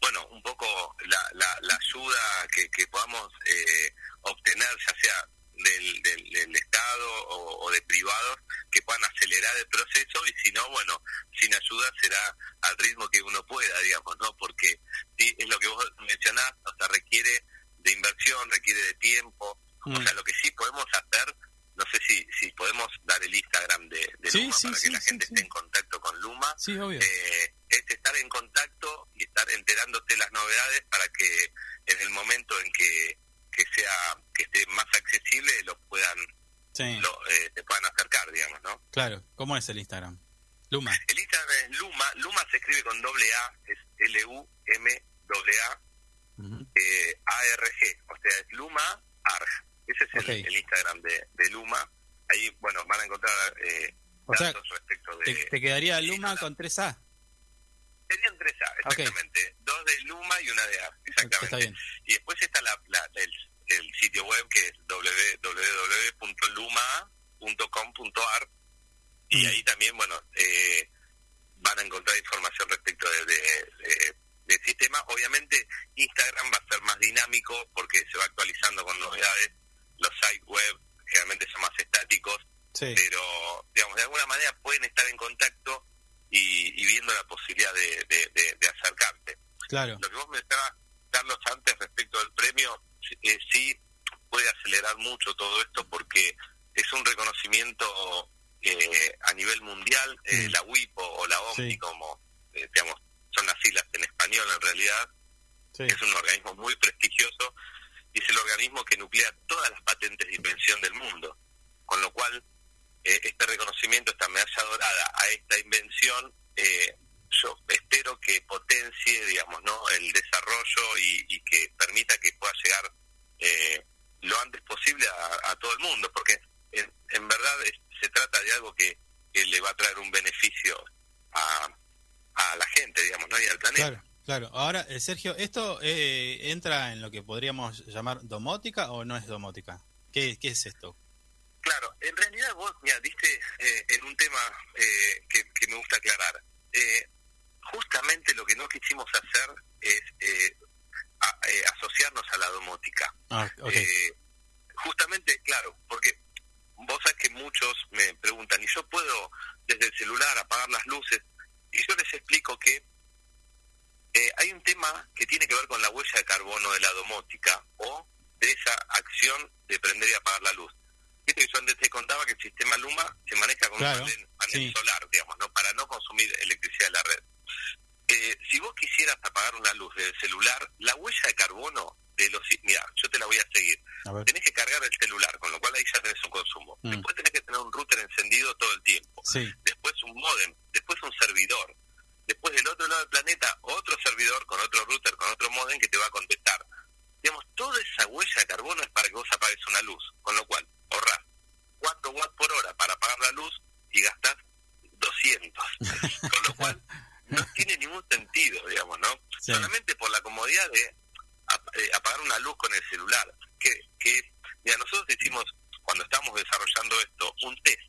bueno, un poco la, la, la ayuda que, que podamos eh, obtener, ya sea del, del, del Estado o, o de privados, que puedan acelerar el proceso y si no, bueno, sin ayuda será al ritmo que uno pueda, digamos, ¿no? Porque sí, es lo que vos mencionás, o sea, requiere de inversión, requiere de tiempo, Mm. o sea, lo que sí podemos hacer, no sé si, si podemos dar el Instagram de, de Sí, Luma sí, para sí, que la gente esté en contacto con Luma Sí, obvio. eh, es estar en contacto y estar enterándote las novedades para que en el momento en que, que sea que esté más accesible lo puedan lo, eh, te puedan acercar digamos no claro. ¿Cómo es el Instagram? Luma. el Instagram es Luma Luma se escribe con doble A es L U M doble A eh, A R G o sea es Luma Arg ese es el, Instagram de, de Luma ahí bueno van a encontrar eh, O sea, datos respecto de Te, te quedaría Luma con 3A. Serían tres A, Ok. exactamente. Dos de Luma y una de A, exactamente. Está bien. Y después está la, la- el, el sitio web que es www.luma.com.ar y Mm. ahí también, bueno, eh, van a encontrar información respecto de, de- de- del sistema. Obviamente Instagram va a ser más dinámico porque se va actualizando con novedades. Los sites web generalmente son más estáticos, Sí. pero digamos de alguna manera pueden estar en contacto y, y viendo la posibilidad de, de, de- de acercarte. Claro. Lo que vos mencionabas, Carlos, antes respecto del premio, eh, sí puede acelerar mucho todo esto porque es un reconocimiento eh, a nivel mundial, eh, la WIPO o la OMNI, Sí. como eh, digamos son las siglas en español en realidad, Sí. es un organismo muy prestigioso es el organismo que nuclea todas las patentes de invención del mundo. Con lo cual, eh, este reconocimiento, esta medalla dorada a esta invención, eh, yo espero que potencie, digamos, ¿no? el desarrollo y, que permita que pueda llegar eh, lo antes posible a, todo el mundo, porque en, en verdad se trata de algo que, le va a traer un beneficio a, a la gente, digamos, ¿no? y al planeta. Claro. Ahora, eh, Sergio, ¿esto eh, entra en lo que podríamos llamar domótica o no es domótica? ¿Qué, qué es esto? Claro, en realidad vos, mira, diste eh, en un tema eh, que, que me gusta aclarar. Eh, justamente lo que no quisimos hacer es eh, a- eh, asociarnos a la domótica. Ah, ok. Eh, justamente, claro, porque vos sabés que muchos me preguntan, ¿y yo puedo desde el celular apagar las luces? Y yo les explico que eh, hay un tema que tiene que ver con la huella de carbono de la domótica o de esa acción de prender y apagar la luz. Viste que yo antes te contaba que el sistema Luma se maneja con Claro, un panel, panel sí. solar, digamos, ¿no? para no consumir electricidad de la red. Eh, si vos quisieras apagar una luz del celular, la huella de carbono de los... Mira, yo te la voy a seguir. A. Tenés que cargar el celular, con lo cual ahí ya tenés un consumo. Mm. Después tenés que tener un router encendido todo el tiempo. Sí, Después un modem. Después un servidor. Después del otro lado del planeta, otro servidor con otro router, con otro modem que te va a contestar. Digamos, toda esa huella de carbono es para que vos apagues una luz. Con lo cual, ahorrás 4 watts por hora para apagar la luz y gastás 200. con lo cual, no tiene ningún sentido, digamos, ¿no? Sí. Solamente por la comodidad de eh, apagar una luz con el celular. Que, que mira, nosotros hicimos, cuando estábamos desarrollando esto, un test.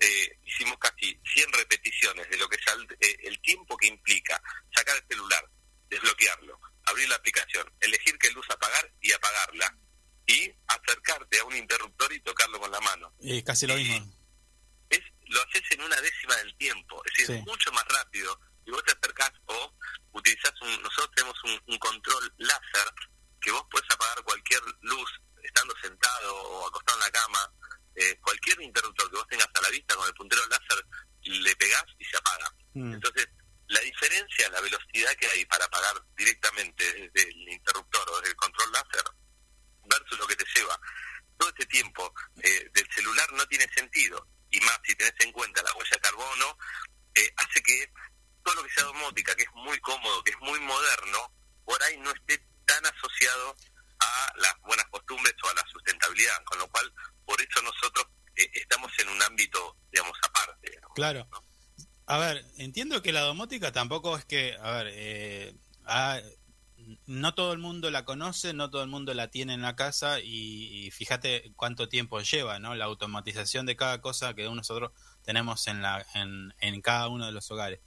Eh, hicimos casi 100 repeticiones de lo que es el, eh, el tiempo que implica sacar el celular, desbloquearlo, abrir la aplicación, elegir qué luz apagar y apagarla, y acercarte a un interruptor y tocarlo con la mano es casi lo mismo. es lo haces en una décima del tiempo, es decir, Sí. mucho más rápido. Y vos te acercás o utilizás un, nosotros tenemos un, un control láser que vos puedes apagar cualquier luz estando sentado o acostado en la cama, eh, cualquier interruptor que vos tengas a la vista con el puntero láser, le pegás y se apaga. Mm. Entonces, la diferencia, la velocidad que hay para apagar directamente desde el interruptor o desde el control láser versus lo que te lleva todo este tiempo eh, del celular no tiene sentido. Y más si tenés en cuenta la huella de carbono, eh, hace que todo lo que sea domótica, que es muy cómodo, que es muy moderno, por ahí no esté tan asociado a las buenas costumbres o a la sustentabilidad. Con lo cual, por eso nosotros eh, estamos en un ámbito, digamos, aparte. digamos. Claro. A ver, entiendo que la domótica tampoco es que, a ver, eh, ah, no todo el mundo la conoce, no todo el mundo la tiene en la casa y, y fíjate cuánto tiempo lleva, ¿no? La automatización de cada cosa que nosotros tenemos en, la, en, en cada uno de los hogares.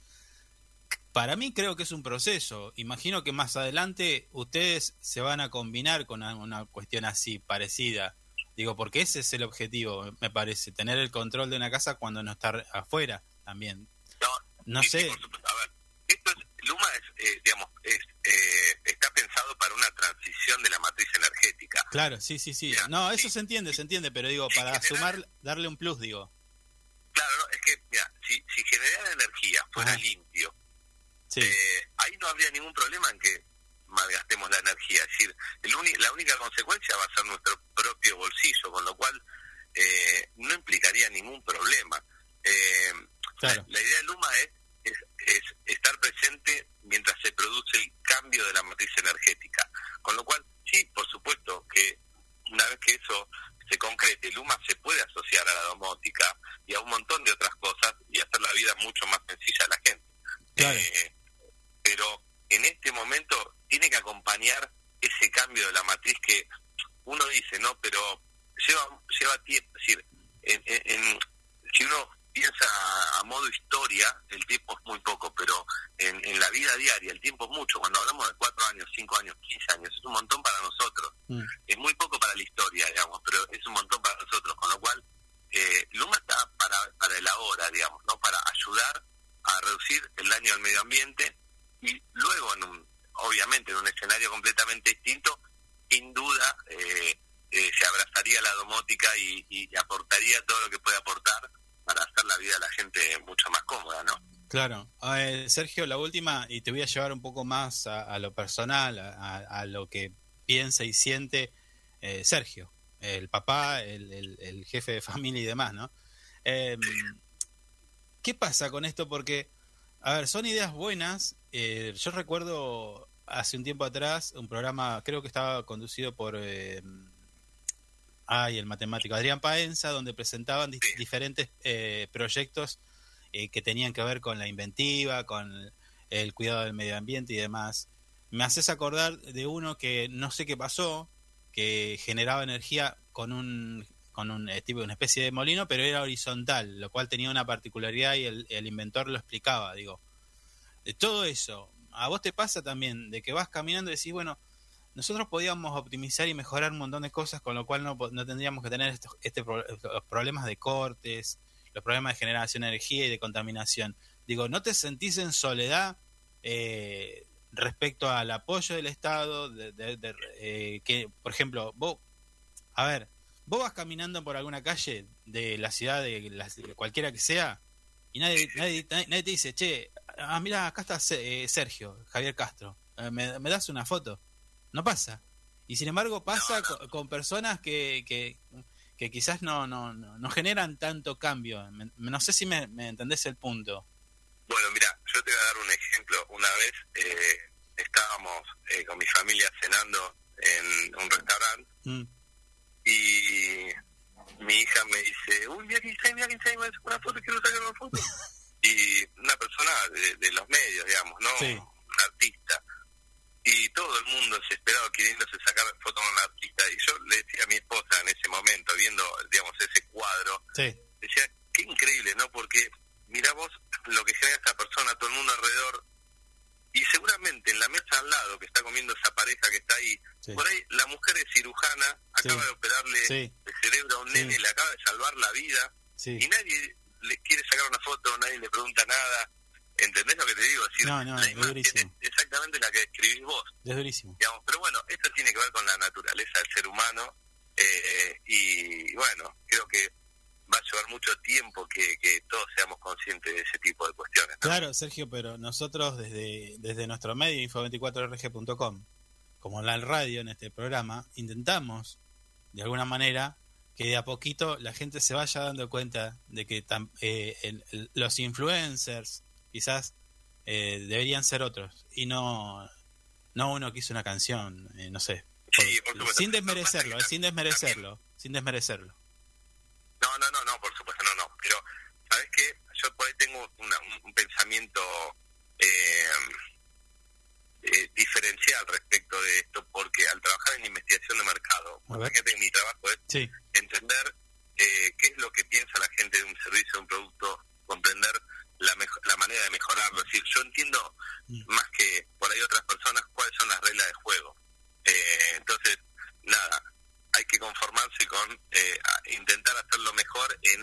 Para mí creo que es un proceso. Imagino que más adelante ustedes se van a combinar con una- una cuestión así, parecida. Digo, porque ese es el objetivo, me parece, tener el control de una casa cuando no está afuera también. No, No sí, sé. A ver, esto es, Luma es, eh, digamos, es, eh, está pensado para una transición de la matriz energética. Claro, sí, sí, sí. Mira, No, eso sí. se entiende, se entiende, pero digo, para sumar, darle un plus, digo. Claro, no, es que, mira, si, si generar energía fuera Ajá. limpio, Sí, eh, ahí no habría ningún problema en que malgastemos la energía. Es decir, el uni- la única consecuencia va a ser nuestro propio bolsillo, con lo cual eh, no implicaría ningún problema. Eh, Claro. la, la idea de Luma es, es, es estar presente mientras se produce el cambio de la matriz energética. Con lo cual, sí, por supuesto que una vez que eso se concrete, Luma se puede asociar a la domótica y a un montón de otras cosas y hacer la vida mucho más sencilla a la gente. Claro. Eh, pero en este momento tiene que acompañar ese cambio de la matriz que uno dice, ¿no? Pero lleva lleva tiempo, es decir, en, en- si uno piensa a, a modo historia, el tiempo es muy poco, pero en, en la vida diaria el tiempo es mucho. Cuando hablamos de cuatro años, cinco años, 15 años, es un montón para nosotros. Mm. Es muy poco para la historia, digamos, pero es un montón para nosotros, con lo cual eh, Luma está para, para el ahora, digamos, ¿no? Para ayudar a reducir el daño al medio ambiente y luego, en un, obviamente, en un escenario completamente distinto, sin duda eh, eh, se abrazaría la domótica y, y aportaría todo lo que puede aportar para hacer la vida de la gente mucho más cómoda, ¿no? Claro. Eh, Sergio, la última, y te voy a llevar un poco más a, a lo personal, a, lo que piensa y siente eh, Sergio, el papá, el, el- el jefe de familia y demás, ¿no? Eh, ¿Qué pasa con esto? Porque, a ver, son ideas buenas. Eh, yo recuerdo hace un tiempo atrás un programa, creo que estaba conducido por... eh, Ay, el matemático Adrián Paenza, donde presentaban di- diferentes eh, proyectos eh, que tenían que ver con la inventiva, con el cuidado del medio ambiente y demás. Me haces acordar de uno que no sé qué pasó, que generaba energía con un con un tipo una especie de molino, pero era horizontal, lo cual tenía una particularidad y el, el inventor lo explicaba, digo. De todo eso, a vos te pasa también de que vas caminando y decís, bueno, nosotros podíamos optimizar y mejorar un montón de cosas, con lo cual no, no tendríamos que tener estos este los problemas de cortes, los problemas de generación de energía y de contaminación. Digo, ¿no te sentís en soledad eh, respecto al apoyo del Estado, eh, que, por ejemplo, vos, a ver, vos vas caminando por alguna calle de la ciudad, de, cualquiera que sea, y nadie, nadie- nadie te dice, che, ah, mira, acá está eh, Sergio, Javier Castro, eh, ¿me, me das una foto? No pasa. Y sin embargo pasa co- con, personas que, que, que quizás no, no, no, no generan tanto cambio. Me- no sé si me, me entendés el punto. Bueno, mira, yo te voy a dar un ejemplo. Una vez eh, estábamos eh, con mi familia cenando en un restaurante Mm, y mi hija me dice, uy, mira quién sabe, mira hace una foto, quiero sacar una foto. y una persona de, de los medios, digamos, ¿no? Sí. Un artista. Y todo el mundo desesperado queriéndose sacar fotos con un artista. Y yo le decía a mi esposa en ese momento, viendo, digamos, ese cuadro, sí, decía, qué increíble, ¿no? Porque mira vos lo que genera esta persona, todo el mundo alrededor, y seguramente en la mesa al lado que está comiendo esa pareja que está ahí, Sí. por ahí la mujer es cirujana, acaba Sí. de operarle Sí. el cerebro a un nene, le acaba de salvar la vida, y nadie le quiere sacar una foto, nadie le pregunta nada. ¿Entendés lo que te digo? Decir, No, no, la es durísimo. es exactamente la que escribís vos Es durísimo. digamos pero bueno esto tiene que ver con la naturaleza del ser humano eh, y bueno creo que va a llevar mucho tiempo que, que todos seamos conscientes de ese tipo de cuestiones ¿no? Claro, Sergio, pero nosotros desde, desde nuestro medio, info24rg.com, como en la radio en este programa, intentamos, de alguna manera, que de a poquito la gente se vaya dando cuenta de que tam- eh, el- el- los influencers quizás eh, deberían ser otros y no, no uno que hizo una canción, eh, no sé. Sí, por supuesto. sin desmerecerlo, eh, sin también- desmerecerlo, sin desmerecerlo. no no no no por supuesto no no pero sabes qué yo por ahí tengo una- un, un pensamiento eh, eh, diferencial respecto de esto porque al trabajar en investigación de mercado fíjate que mi trabajo es Sí, entender eh, qué es lo que piensa la gente de un servicio, de un producto, comprender la, la manera de mejorarlo. Es decir, yo entiendo Mm. más que por ahí otras personas cuáles son las reglas de juego. Eh, entonces, nada, hay que conformarse con eh, intentar hacerlo mejor en,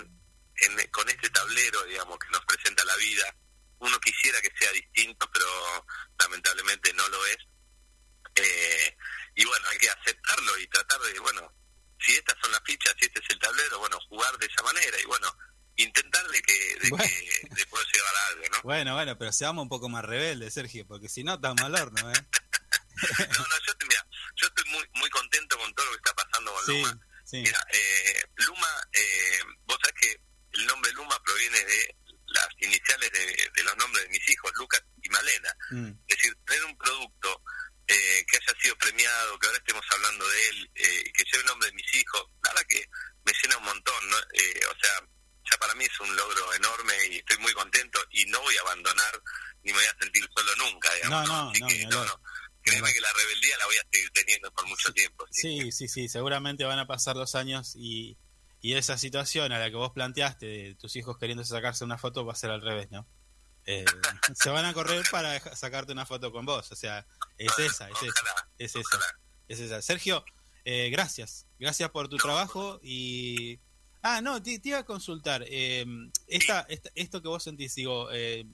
en- con este tablero, digamos, que nos presenta la vida. Uno quisiera que sea distinto, pero lamentablemente no lo es. Eh, y bueno, hay que aceptarlo y tratar de, bueno, si estas son las fichas, si este es el tablero, bueno, jugar de esa manera y bueno, intentar de que, de, Bueno. que, de poder llegar a algo, ¿no? bueno, bueno, pero seamos un poco más rebeldes, Sergio, porque si no, estamos al horno, ¿eh? No, no, yo, mira, yo estoy muy muy contento con todo lo que está pasando con Sí, Luma. sí. Mira, eh, Luma, eh, vos sabés que el nombre Luma proviene de las iniciales de, de los nombres de mis hijos, Lucas y Malena. Mm, Es decir, tener un producto eh, que haya sido premiado, que ahora estemos hablando de él, eh, que lleve el nombre de mis hijos, verdad que me llena un montón, ¿no? Eh, o sea, ya para mí es un logro enorme y estoy muy contento y no voy a abandonar ni me voy a sentir solo nunca, digamos. No, no, Así no, que, no, no. Créeme que la rebeldía la voy a seguir teniendo por mucho tiempo. Sí, sí, sí, seguramente van a pasar los años y, y esa situación a la que vos planteaste de tus hijos queriendo sacarse una foto va a ser al revés, ¿no? Eh, se van a correr para sacarte una foto con vos, o sea, es esa, es esa, es esa, ojalá. es esa. Sergio, eh, gracias, gracias por tu trabajo y... Ah, no, te, te iba a consultar, eh, esta, esta- esto que vos sentís, digo, eh,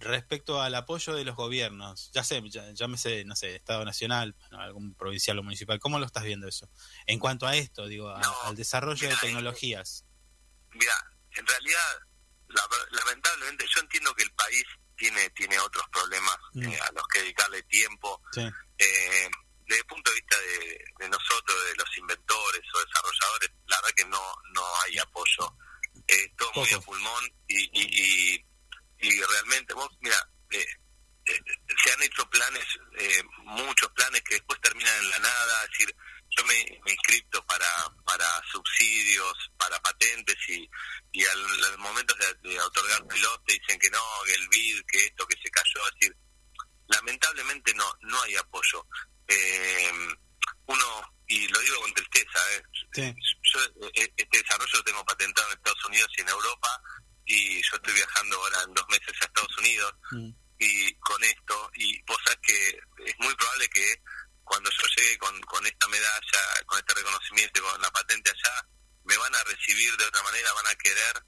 respecto al apoyo de los gobiernos, ya sé, ya, ya me sé, no sé, Estado Nacional, bueno, algún provincial o municipal, ¿cómo lo estás viendo eso? En cuanto a esto, digo, a- No, al desarrollo de tecnologías. Mira, en realidad, la- lamentablemente, yo entiendo que el país tiene tiene otros problemas Mm. eh, a los que dedicarle tiempo. Sí, Eh, desde el punto de vista de, de nosotros, de los inventores o desarrolladores, la verdad que no no hay apoyo. Es todo muy a pulmón y, y, y, y realmente, vos, mira, eh, eh, se han hecho planes, eh, muchos planes que después terminan en la nada, es decir, yo me, inscripto para, para subsidios, para patentes y, y al, al momento de, de otorgar pilotos te dicen que no, que el BID, que esto, que se cayó, es decir, lamentablemente no, no hay apoyo. Eh, uno, y lo digo con tristeza, eh, sí, yo eh, este desarrollo lo tengo patentado en Estados Unidos y en Europa y yo estoy viajando ahora en dos meses a Estados Unidos mm, y con esto y vos sabés que es muy probable que cuando yo llegue con, con esta medalla, con este reconocimiento, con la patente allá, me van a recibir de otra manera, van a querer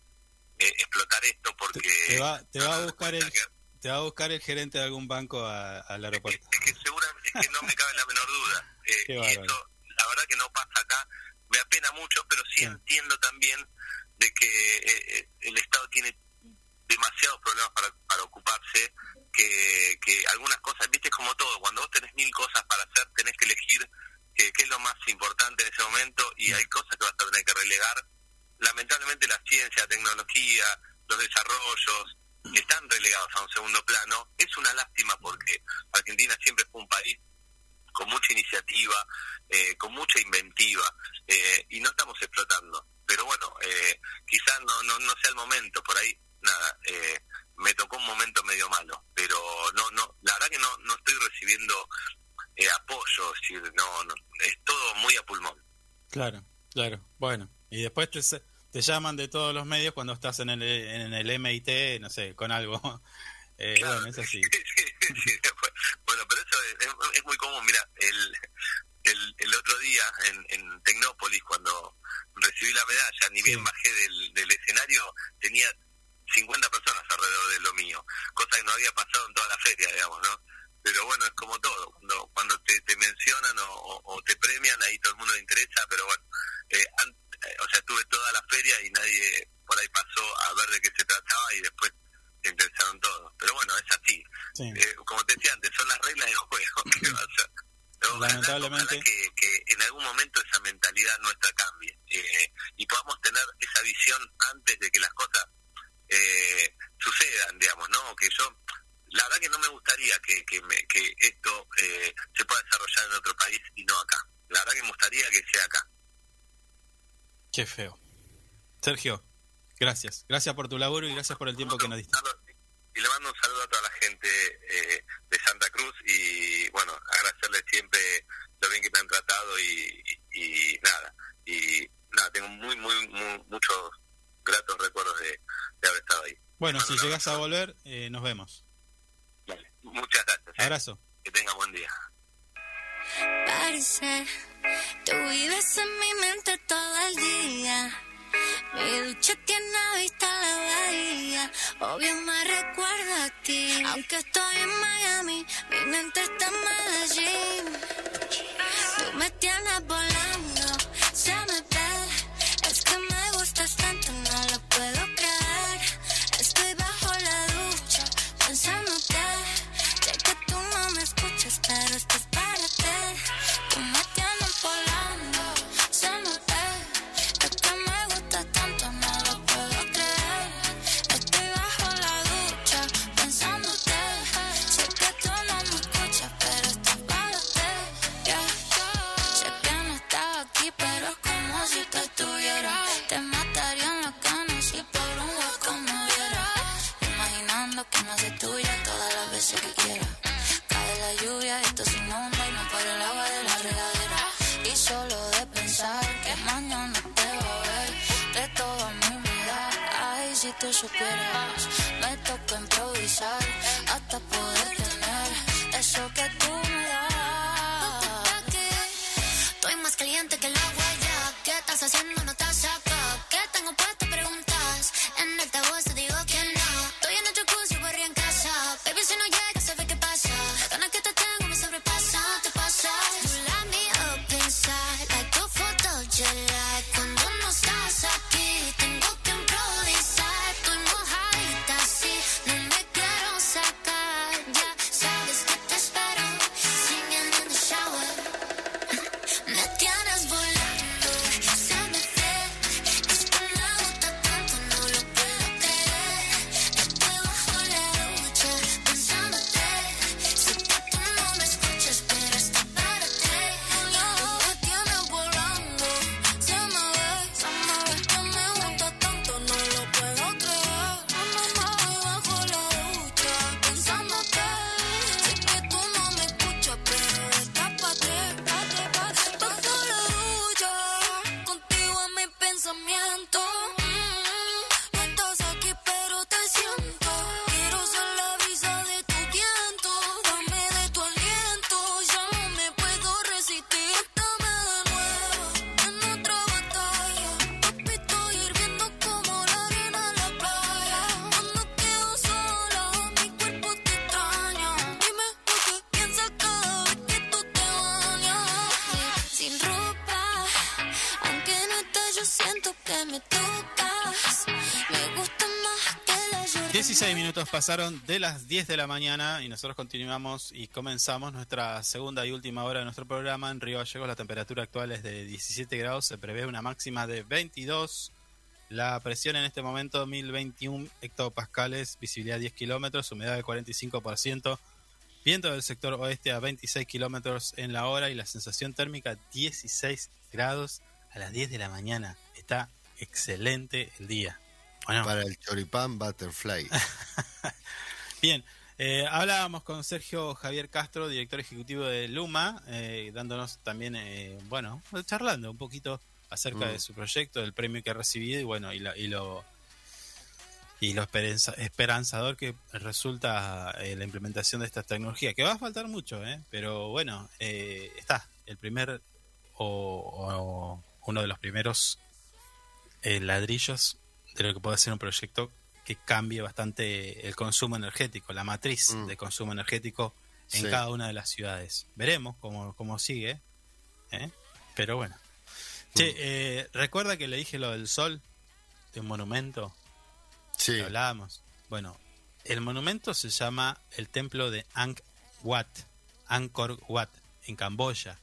eh, explotar esto porque te va, te va a buscar el, que- te va a buscar el gerente de algún banco a- al aeropuerto. Es que seguramente es que no me cabe la menor duda. Eh, y esto, la verdad que no pasa acá. Me apena mucho, pero sí Sí. entiendo también de que eh, eh, el Estado tiene demasiados problemas para, para ocuparse, que, algunas cosas, viste, como todo, cuando vos tenés mil cosas para hacer, tenés que elegir eh, qué es lo más importante en ese momento y hay cosas que vas a tener que relegar. Lamentablemente la ciencia, la tecnología, los desarrollos están relegados a un segundo plano. Es una lástima porque Argentina siempre fue un país con mucha iniciativa, eh, con mucha inventiva, eh, y no estamos explotando. Pero bueno, eh, quizás no, no, no sea el momento, por ahí, nada, eh, me tocó un momento medio malo, pero no, no, la verdad que no, no estoy recibiendo eh, apoyo, es decir, no, no, es todo muy a pulmón. Claro, claro. Bueno, y después te, te llaman de todos los medios cuando estás en el, en el MIT, no sé, con algo. Eh, Claro. Bueno, es así. Sí, sí, después- bueno, pero eso es, es- es muy común. Mira, el, el, el otro día en, en Tecnópolis, cuando recibí la medalla, ni bien bajé del, del escenario, tenía 50 personas alrededor de lo mío, cosa que no había pasado en toda la feria, digamos, ¿no? Pero bueno, es como todo, cuando, cuando te, te mencionan o, o- o te premian, ahí todo el mundo le interesa, pero bueno, eh, an- eh, o sea, estuve toda la feria y nadie por ahí pasó a ver de qué se trataba y después se interesaron todos. Pero bueno, es así. Sí. Eh, como te decía antes, son las reglas del juego. ¿Qué va a hacer? Lamentablemente. que, que en algún momento esa mentalidad nuestra cambie eh, y podamos tener esa visión antes de que las cosas eh, sucedan, digamos, ¿no? Que yo, la verdad que no me gustaría que, que, me- que esto eh, se pueda desarrollar en otro país y no acá. La verdad que me gustaría que sea acá. Qué feo. Sergio, gracias. Gracias por tu laburo y gracias por el tiempo que nos diste. Y le mando un saludo a toda la gente eh, de Santa Cruz y bueno, agradecerles siempre lo bien que me han tratado y, y- y nada, y nada, tengo muy, muy, muy- muchos gratos recuerdos de, de haber estado ahí. Bueno, si llegas a volver, eh, nos vemos. Dale. Muchas gracias. eh. Abrazo. Que tenga buen día. Parece, tú vives en mi mente todo el día. Mi ducha tiene vista a la bahía, obvio me recuerda a ti. Aunque estoy en Miami, mi mente está en Medellín. Tú me tienes volando, se me ve. Es que me gustas tanto, no lo puedo creer. Estoy bajo la ducha, pensándote. Sé que tú no me escuchas, pero esto me toca improvisar hasta poder tener eso que tú me das. Estoy más caliente que el agua ya. ¿Qué estás haciendo? Pasaron de las 10 de la mañana y nosotros continuamos y comenzamos nuestra segunda y última hora de nuestro programa. En Río Gallegos la temperatura actual es de 17 grados, se prevé una máxima de 22. La presión en este momento 1021 hectopascales, visibilidad 10 kilómetros, humedad del 45%, viento del sector oeste a 26 kilómetros en la hora y la sensación térmica 16 grados a las 10 de la mañana. Está excelente el día. Bueno, Para el choripán butterfly. Bien, eh, hablábamos con Sergio Javier Castro, director ejecutivo de Luma, eh, dándonos también, eh, bueno, charlando un poquito acerca Mm. de su proyecto, del premio que ha recibido y bueno, y, la- y lo y lo esperanza- esperanzador que resulta la implementación de esta tecnología, que va a faltar mucho, ¿eh? pero bueno, está el primer o, o uno de los primeros ladrillos de lo que puede ser un proyecto que cambie bastante el consumo energético, la matriz Mm. de consumo energético en Sí. cada una de las ciudades. Veremos cómo, cómo sigue, ¿eh? pero bueno. Che, eh, ¿recuerda que le dije lo del sol? De un monumento Sí. que hablábamos. Bueno, el monumento se llama el templo de Angkor Wat, Angkor Wat, en Camboya.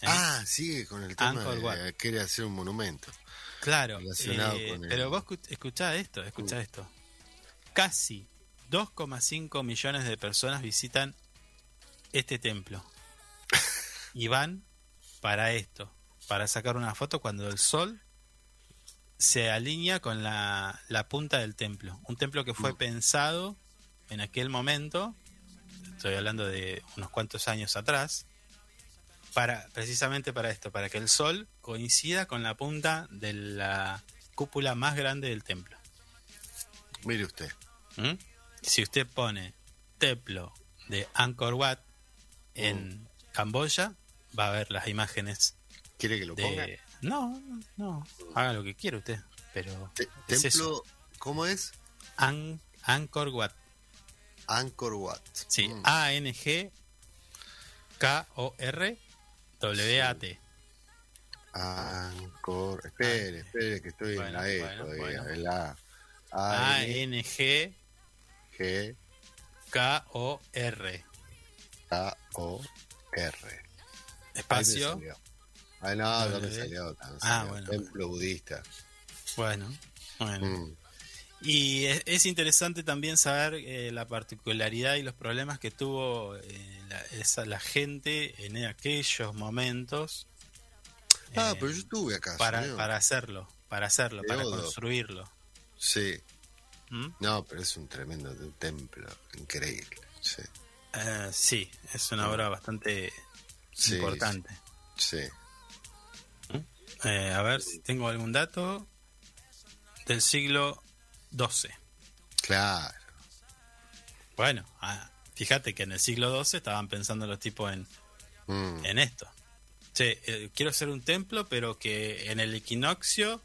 ¿eh? Ah, sigue con el tema Angkor Wat. de quiere hacer un monumento. Claro, relacionado eh, con pero vos escu- escuchá esto, escuchá esto. Casi 2,5 millones de personas visitan este templo y van para esto, para sacar una foto cuando el sol se alinea con la, la punta del templo. Un templo que fue Mm. pensado en aquel momento, estoy hablando de unos cuantos años atrás, para precisamente para esto, para que el sol coincida con la punta de la cúpula más grande del templo. Mire usted. ¿Mm? Si usted pone templo de Angkor Wat en Camboya, va a ver las imágenes ¿Quiere que lo ponga? de... No, no, haga lo que quiera usted, pero Te- es templo, ¿cómo es? An- Angkor Wat, Angkor Wat. sí, Mm. A-N-G-K-O-R-W-A-T. Angkor. Espere, espere, que estoy en Bueno, la E bueno, todavía. bueno. En la A. A. N. A-N-G-K-O-R. G. K. O. R. Ahí me Espacio. salió. Ay, no, no me salió. no me Ah, salió. bueno, Templo budista. Bueno, bueno. Mm. Y es, es interesante también saber eh, la particularidad y los problemas que tuvo eh, la, esa- la gente en aquellos momentos Ah, eh, pero yo estuve acá. para, señor. para hacerlo, para hacerlo, para construirlo. Sí. ¿Mm? No, pero es un tremendo templo. Increíble. Sí. Sí, es una obra bastante Sí, importante. Sí. Eh, a ver si tengo algún dato del siglo XII. Claro. Bueno, ah, fíjate que en el siglo XII estaban pensando los tipos en, Mm. en esto. Che, eh, quiero hacer un templo, pero que en el equinoccio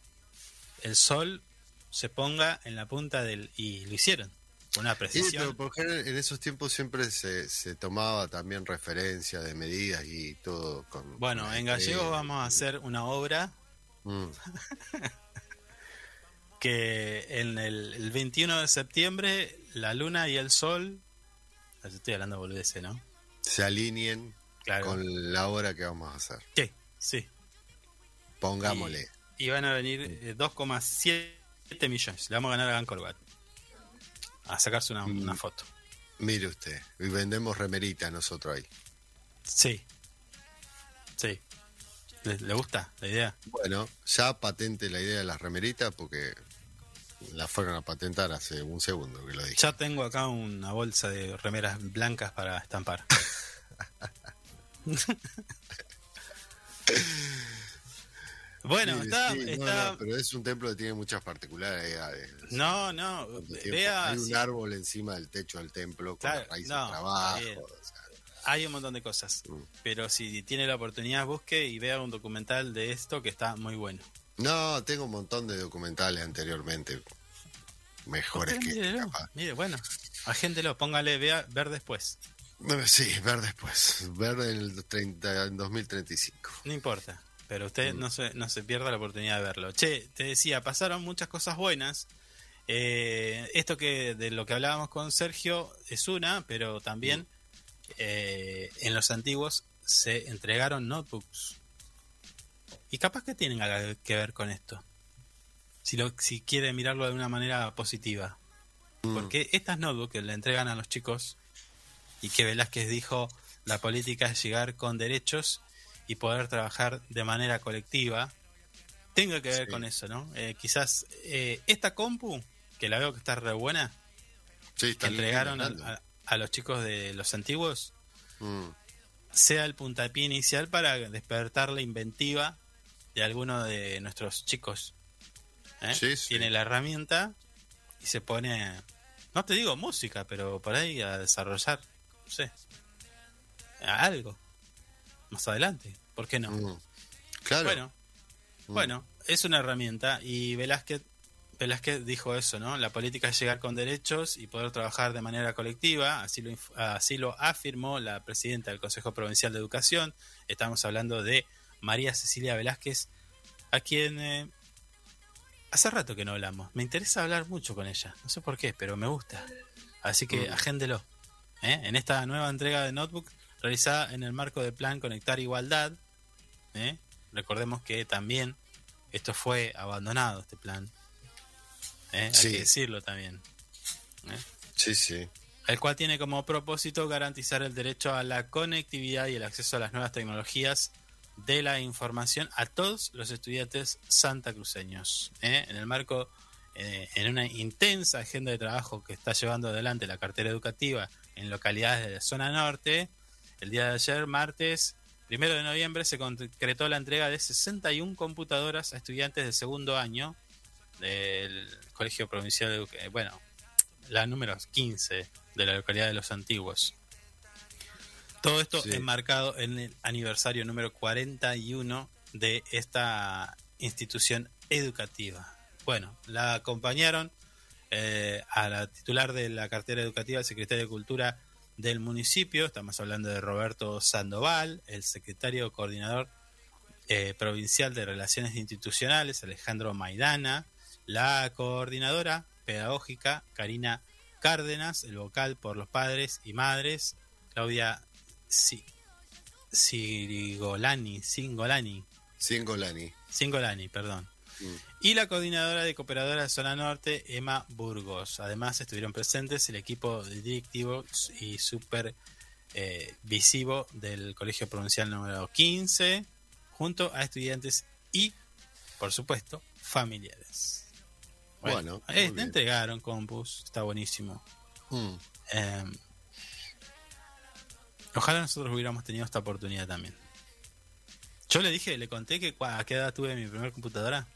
el sol se ponga en la punta del... Y lo hicieron. Una Sí, precisión. pero por general en esos tiempos siempre se, se tomaba también referencia de medidas y todo. Con, Bueno, con en gallego vamos a hacer una obra Mm. que en el, el 21 de septiembre la luna y el sol... Yo estoy hablando boludeces, ¿no? Se alineen Claro. con la hora que vamos a hacer. Sí, sí. Pongámosle. Y van a venir eh, 2,7 millones. Le vamos a ganar a Angkor Wat. A sacarse una, Mm. una foto. Mire usted, y vendemos remerita nosotros ahí. Sí. Sí. ¿Le, le gusta la idea? Bueno, ya patente la idea de las remeritas porque la fueron a patentar hace un segundo que lo dije. Ya tengo acá una bolsa de remeras blancas para estampar. bueno, Sí, está... sí, no, está... no, pero es un templo que tiene muchas particularidades. No, no, vea, Hay un sí, árbol encima del techo del templo con Claro, las raíces no, trabajo. o sea, hay un montón de cosas. Mm. Pero si tiene la oportunidad, busque y vea un documental de esto que está muy bueno. No, tengo un montón de documentales anteriormente. Mejores Usted que mírelo, capaz. Mire, bueno, agéntelo, póngale vea, ver después. Sí, ver después. Ver en el 30, en 2035. No importa, pero usted Mm. no, se, no se pierda la oportunidad de verlo. Che, te decía, pasaron muchas cosas buenas Eh, esto que de lo que hablábamos con Sergio es una, pero también eh, en los antiguos se entregaron notebooks. Y capaz que tienen algo que ver con esto. Si, lo, si quiere mirarlo de una manera positiva. Porque estas notebooks que le entregan a los chicos y que Velázquez dijo, la política es llegar con derechos y poder trabajar de manera colectiva, tenga que ver Sí. con eso, ¿no? Eh, quizás eh, esta compu, que la veo que está re buena, Sí, que entregaron a. a- los chicos de los antiguos, Mm, sea el puntapié inicial para despertar la inventiva de alguno de nuestros chicos. ¿eh? Sí, sí. Tiene la herramienta y se pone, no te digo música, pero por ahí a desarrollar, no sé, a algo. Más adelante, ¿por qué no? mm. Claro. Bueno, bueno, es una herramienta y Velázquez, Velázquez dijo eso, ¿no? La política es llegar con derechos y poder trabajar de manera colectiva, así lo, así lo afirmó la presidenta del Consejo Provincial de Educación. Estamos hablando de María Cecilia Velázquez, a quien eh, hace rato que no hablamos. Me interesa hablar mucho con ella, no sé por qué, pero me gusta. Así que agéndelo. ¿eh? En esta nueva entrega de Notebook, realizada en el marco del plan Conectar Igualdad, ¿eh? Recordemos que también esto fue abandonado, este plan. ¿Eh? Hay que decirlo también. Sí, sí. El cual tiene como propósito garantizar el derecho a la conectividad y el acceso a las nuevas tecnologías de la información a todos los estudiantes santacruceños. ¿eh? En el marco, eh, en una intensa agenda de trabajo que está llevando adelante la cartera educativa en localidades de la zona norte, el día de ayer, martes, primero de noviembre, se concretó la entrega de 61 computadoras a estudiantes de segundo año del Colegio Provincial de eh, bueno, la número 15 de la localidad de Los Antiguos. Todo esto Sí. enmarcado en el aniversario número 41 de esta institución educativa. Bueno, la acompañaron eh, a la titular de la cartera educativa, el secretario de Cultura del municipio, estamos hablando de Roberto Sandoval, el secretario coordinador eh, provincial de Relaciones Institucionales, Alejandro Maidana, la coordinadora pedagógica, Karina Cárdenas, el vocal por los padres y madres, Claudia Sirigolani, Singolani, Singolani. Singolani, perdón. Mm. Y la coordinadora de Cooperadora de Zona Norte, Emma Burgos. Además estuvieron presentes el equipo directivo y super eh, visivo del Colegio Provincial número 15, junto a estudiantes y, por supuesto, familiares. Bueno, eh, bien. entregaron compus, está buenísimo. Mm. Eh, ojalá nosotros hubiéramos tenido esta oportunidad también. Yo le dije, le conté que a qué edad tuve mi primera computadora.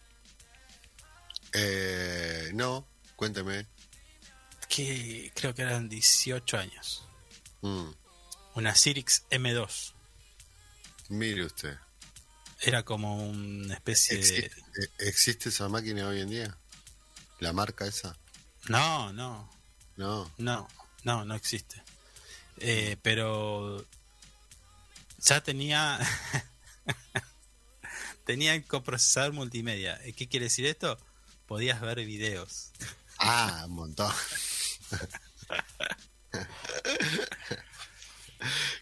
Eh, no, cuénteme. Que creo que eran 18 años. Mm. Una Cyrix M2. Mire usted. Era como una especie de... ¿Existe, eh, ¿Existe esa máquina hoy en día? ¿La marca esa? No, no, No. no, no, no existe. Eh, pero ya tenía... tenía el coprocesador multimedia. Eh, ¿Qué quiere decir esto? Podías ver videos. Ah, un montón.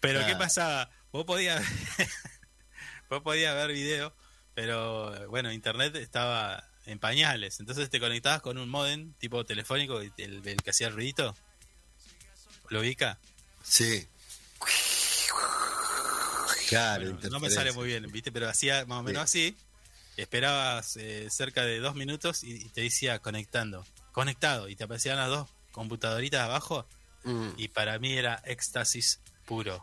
Pero ¿qué Claro. pasaba? Vos podías, vos podías ver video, pero bueno, internet estaba en pañales. Entonces te conectabas con un modem tipo telefónico, y el, el que hacía el ruidito. ¿Lo ubica? Sí. Claro, Bueno, no me sale muy bien, ¿viste? Pero hacía más o menos así. Esperabas eh, cerca de dos minutos y, y te decía conectando. Conectado. Y te aparecían las dos computadoritas abajo. Mm. Y para mí era éxtasis puro.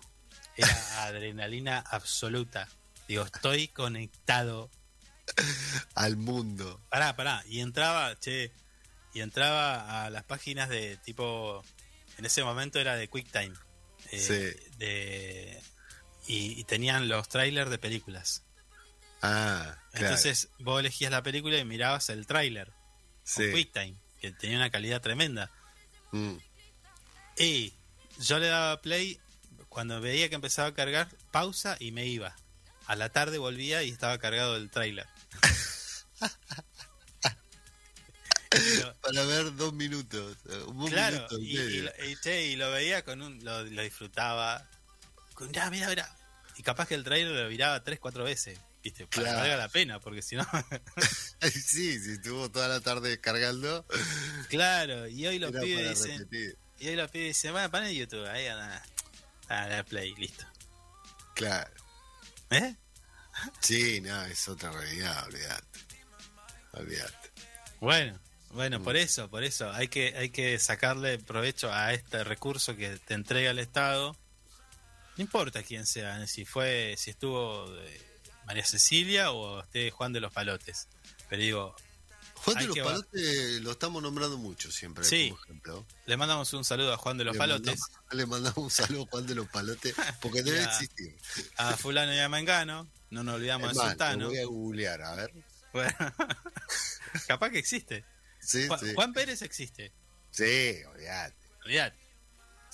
Era adrenalina absoluta. Digo, estoy conectado. Al mundo. Pará, pará. Y entraba, che. Y entraba a las páginas de tipo. En ese momento era de QuickTime. eh, Sí. De, y, y tenían los trailers de películas. Ah, claro. Entonces vos elegías la película y mirabas el tráiler con sí. QuickTime, que tenía una calidad tremenda. Mm. Y yo le daba play, cuando veía que empezaba a cargar, pausa y me iba. A la tarde volvía y estaba cargado el tráiler. Lo- Para ver dos minutos. eh, Un Claro, minuto y y, lo- y, che, y lo veía con un. Lo, lo disfrutaba. Con, mira, mira, mira. Y capaz que el trailer lo miraba tres, cuatro veces. ¿Viste? Para Claro. que valga la pena, porque si no. sí, sí, estuvo toda la tarde cargando. claro, y hoy los pibes dicen. repetir. Y hoy los pibes dicen, bueno, para YouTube, ahí anda. A la play, listo. Claro. ¿Eh? Sí, no, es otra realidad, olvídate. Olvídate. Bueno, bueno, Mm. por eso, por eso. Hay que, hay que sacarle provecho a este recurso que te entrega el Estado. No importa quién sea, ¿eh? si fue, si estuvo eh, María Cecilia o esté Juan de los Palotes. Pero digo, Juan de los Palotes lo estamos nombrando mucho siempre Sí. como ejemplo. le mandamos un saludo a Juan de los le Palotes, Mandamos, le mandamos un saludo a Juan de los Palotes porque debe existir. a fulano y a Mengano, no nos olvidamos Es de lo voy a googlear, a ver. Bueno, capaz que existe. Sí, Juan, sí. Juan Pérez existe, Sí, olvídate. olvidate.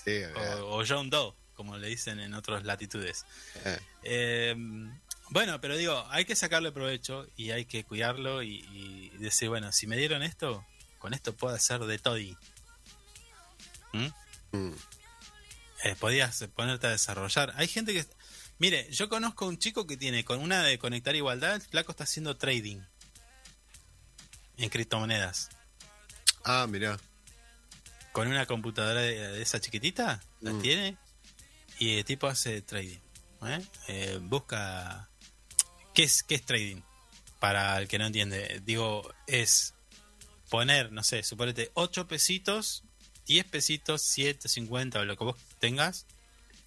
Sí, olvídate. O, o John Doe, como le dicen en otras latitudes. Eh, Eh, bueno, pero digo, hay que sacarle provecho y hay que cuidarlo y, y decir, bueno, si me dieron esto, con esto puedo hacer de toddy. ¿Mm? mm. Eh, podías ponerte a desarrollar. Hay gente que... Mire, yo conozco un chico que tiene con una de conectar igualdad, el flaco está haciendo trading en criptomonedas. Ah, mirá. Con una computadora de, de esa chiquitita, la Mm. tiene y el tipo hace trading. ¿eh? Eh, busca... ¿Qué es, ¿Qué es trading? Para el que no entiende. Digo, es poner, no sé, suponete 8 pesitos, 10 pesitos, 7, 50 o lo que vos tengas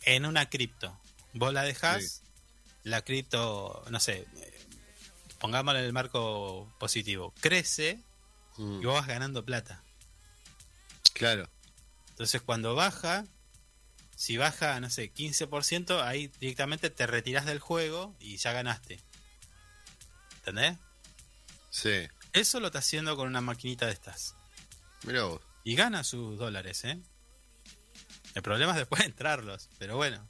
en una cripto. Vos la dejás, la cripto, no sé, pongámosle en el marco positivo, crece Mm, y vos vas ganando plata. Claro. Entonces cuando baja, si baja, no sé, 15%, ahí directamente te retirás del juego y ya ganaste. ¿Entendés? Sí. Eso lo está haciendo con una maquinita de estas. Mirá vos. Y gana sus dólares, ¿eh? El problema es después entrarlos, pero bueno.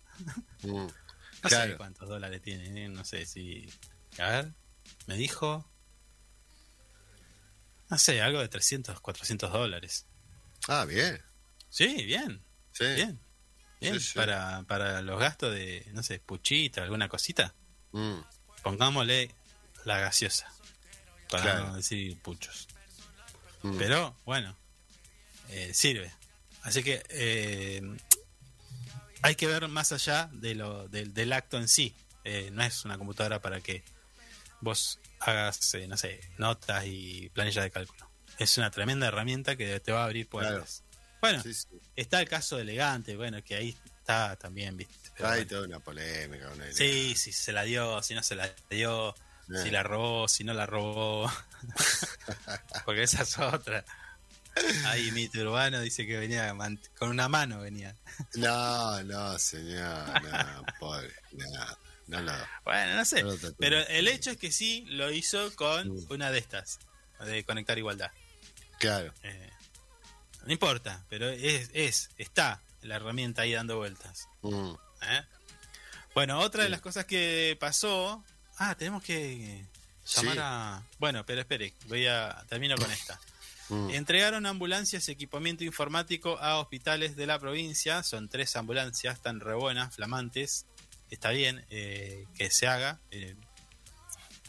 Mm, No sé cuántos dólares tiene, ¿eh? no sé si... A ver, me dijo... No sé, algo de 300, 400 dólares. Ah, bien. Sí, bien, Sí. bien. Bien, Sí, sí. Para, para los gastos de, no sé, puchita, alguna cosita, Mm, pongámosle la gaseosa. Para Claro. no decir puchos. mm. Pero, bueno, eh, sirve. Así que eh, hay que ver más allá de lo, del, del acto en sí. Eh, no es una computadora para que vos hagas, eh, no sé, notas y planillas de cálculo. Es una tremenda herramienta que te va a abrir puertas. Bueno, Sí, sí. está el caso de elegante, bueno, que ahí está también, ¿viste? Pero Hay bueno. toda una polémica. él. Sí, si se la dio, si no se la dio, Eh. si la robó, si no la robó. Porque esa es otra. Ahí mito urbano dice que venía con una mano venía. No, no, señor. No, pobre. No, no, no. Bueno, no sé. Pero el hecho es que sí lo hizo con Mm. una de estas, de conectar igualdad. Claro. Eh, no importa, pero es, es, está la herramienta ahí dando vueltas. Mm, ¿eh? Bueno, otra de las cosas que pasó. Ah, tenemos que llamar Sí. a. Bueno, pero espere, voy a. Termino con esta. Mm. Entregaron ambulancias y equipamiento informático a hospitales de la provincia. Son tres ambulancias, tan re buenas, flamantes. Está bien eh, que se haga. eh,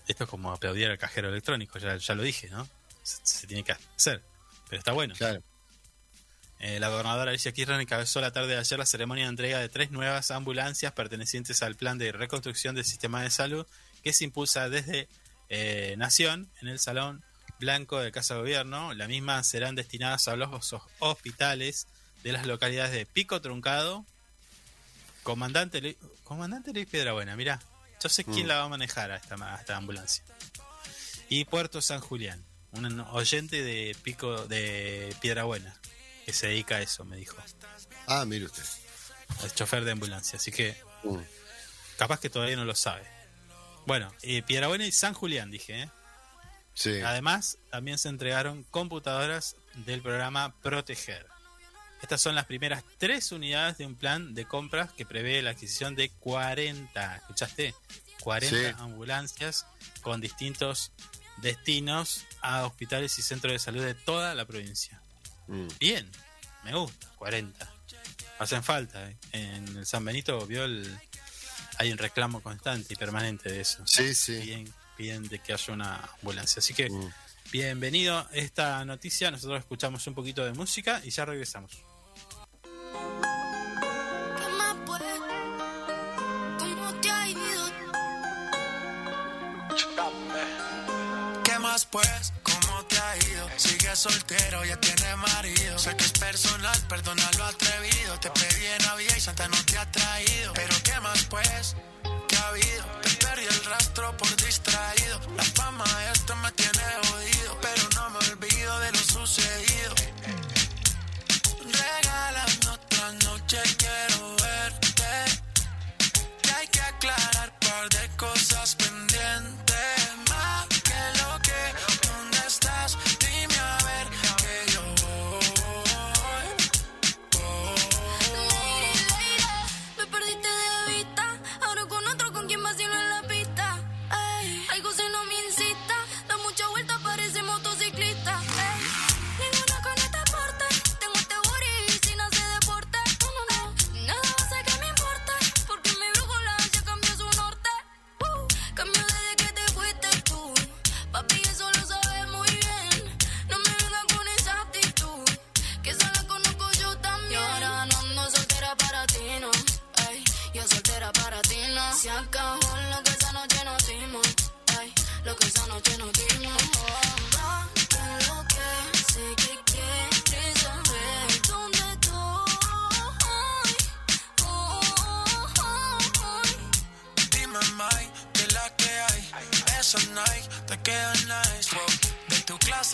esto es como aplaudir al cajero electrónico, ya, ya lo dije, ¿no? Se, se tiene que hacer. Pero está bueno. Claro. Eh, la gobernadora Alicia Kirchner encabezó la tarde de ayer la ceremonia de entrega de tres nuevas ambulancias pertenecientes al plan de reconstrucción del sistema de salud que se impulsa desde eh, Nación en el Salón Blanco de Casa de Gobierno. Las mismas serán destinadas a los os- hospitales de las localidades de Pico Truncado, Comandante Luis, Comandante Luis Piedrabuena, mirá, yo sé quién Mm. la va a manejar a esta, a esta ambulancia. Y Puerto San Julián, un oyente de Pico de Piedrabuena que se dedica a eso, me dijo. Ah, mire usted. El chofer de ambulancia, así que Mm, capaz que todavía no lo sabe. Bueno, eh, Piedrabuena y San Julián, dije. ¿eh? Sí. Además, también se entregaron computadoras del programa Proteger. Estas son las primeras tres unidades de un plan de compras que prevé la adquisición de 40, ¿escuchaste? 40 Sí. ambulancias con distintos destinos a hospitales y centros de salud de toda la provincia. Mm. Bien, me gusta, 40. Hacen falta. ¿eh? En el San Benito vio el, hay un reclamo constante y permanente de eso. Sí, sí. Piden, piden de que haya una ambulancia. Así que Mm. bienvenido a esta noticia. Nosotros escuchamos un poquito de música y ya regresamos. ¿Qué más pues? ¿Cómo te ha ido? ¿Qué más pues? ¿Cómo te ha ido? Sigue soltero, ya tiene marido. Sé que es personal, perdona lo atrevido. Te pedí en Navidad y Santa no te ha traído. Pero ¿qué más pues? ¿Qué ha habido? Perdí el rastro por distraído. La fama esto me tiene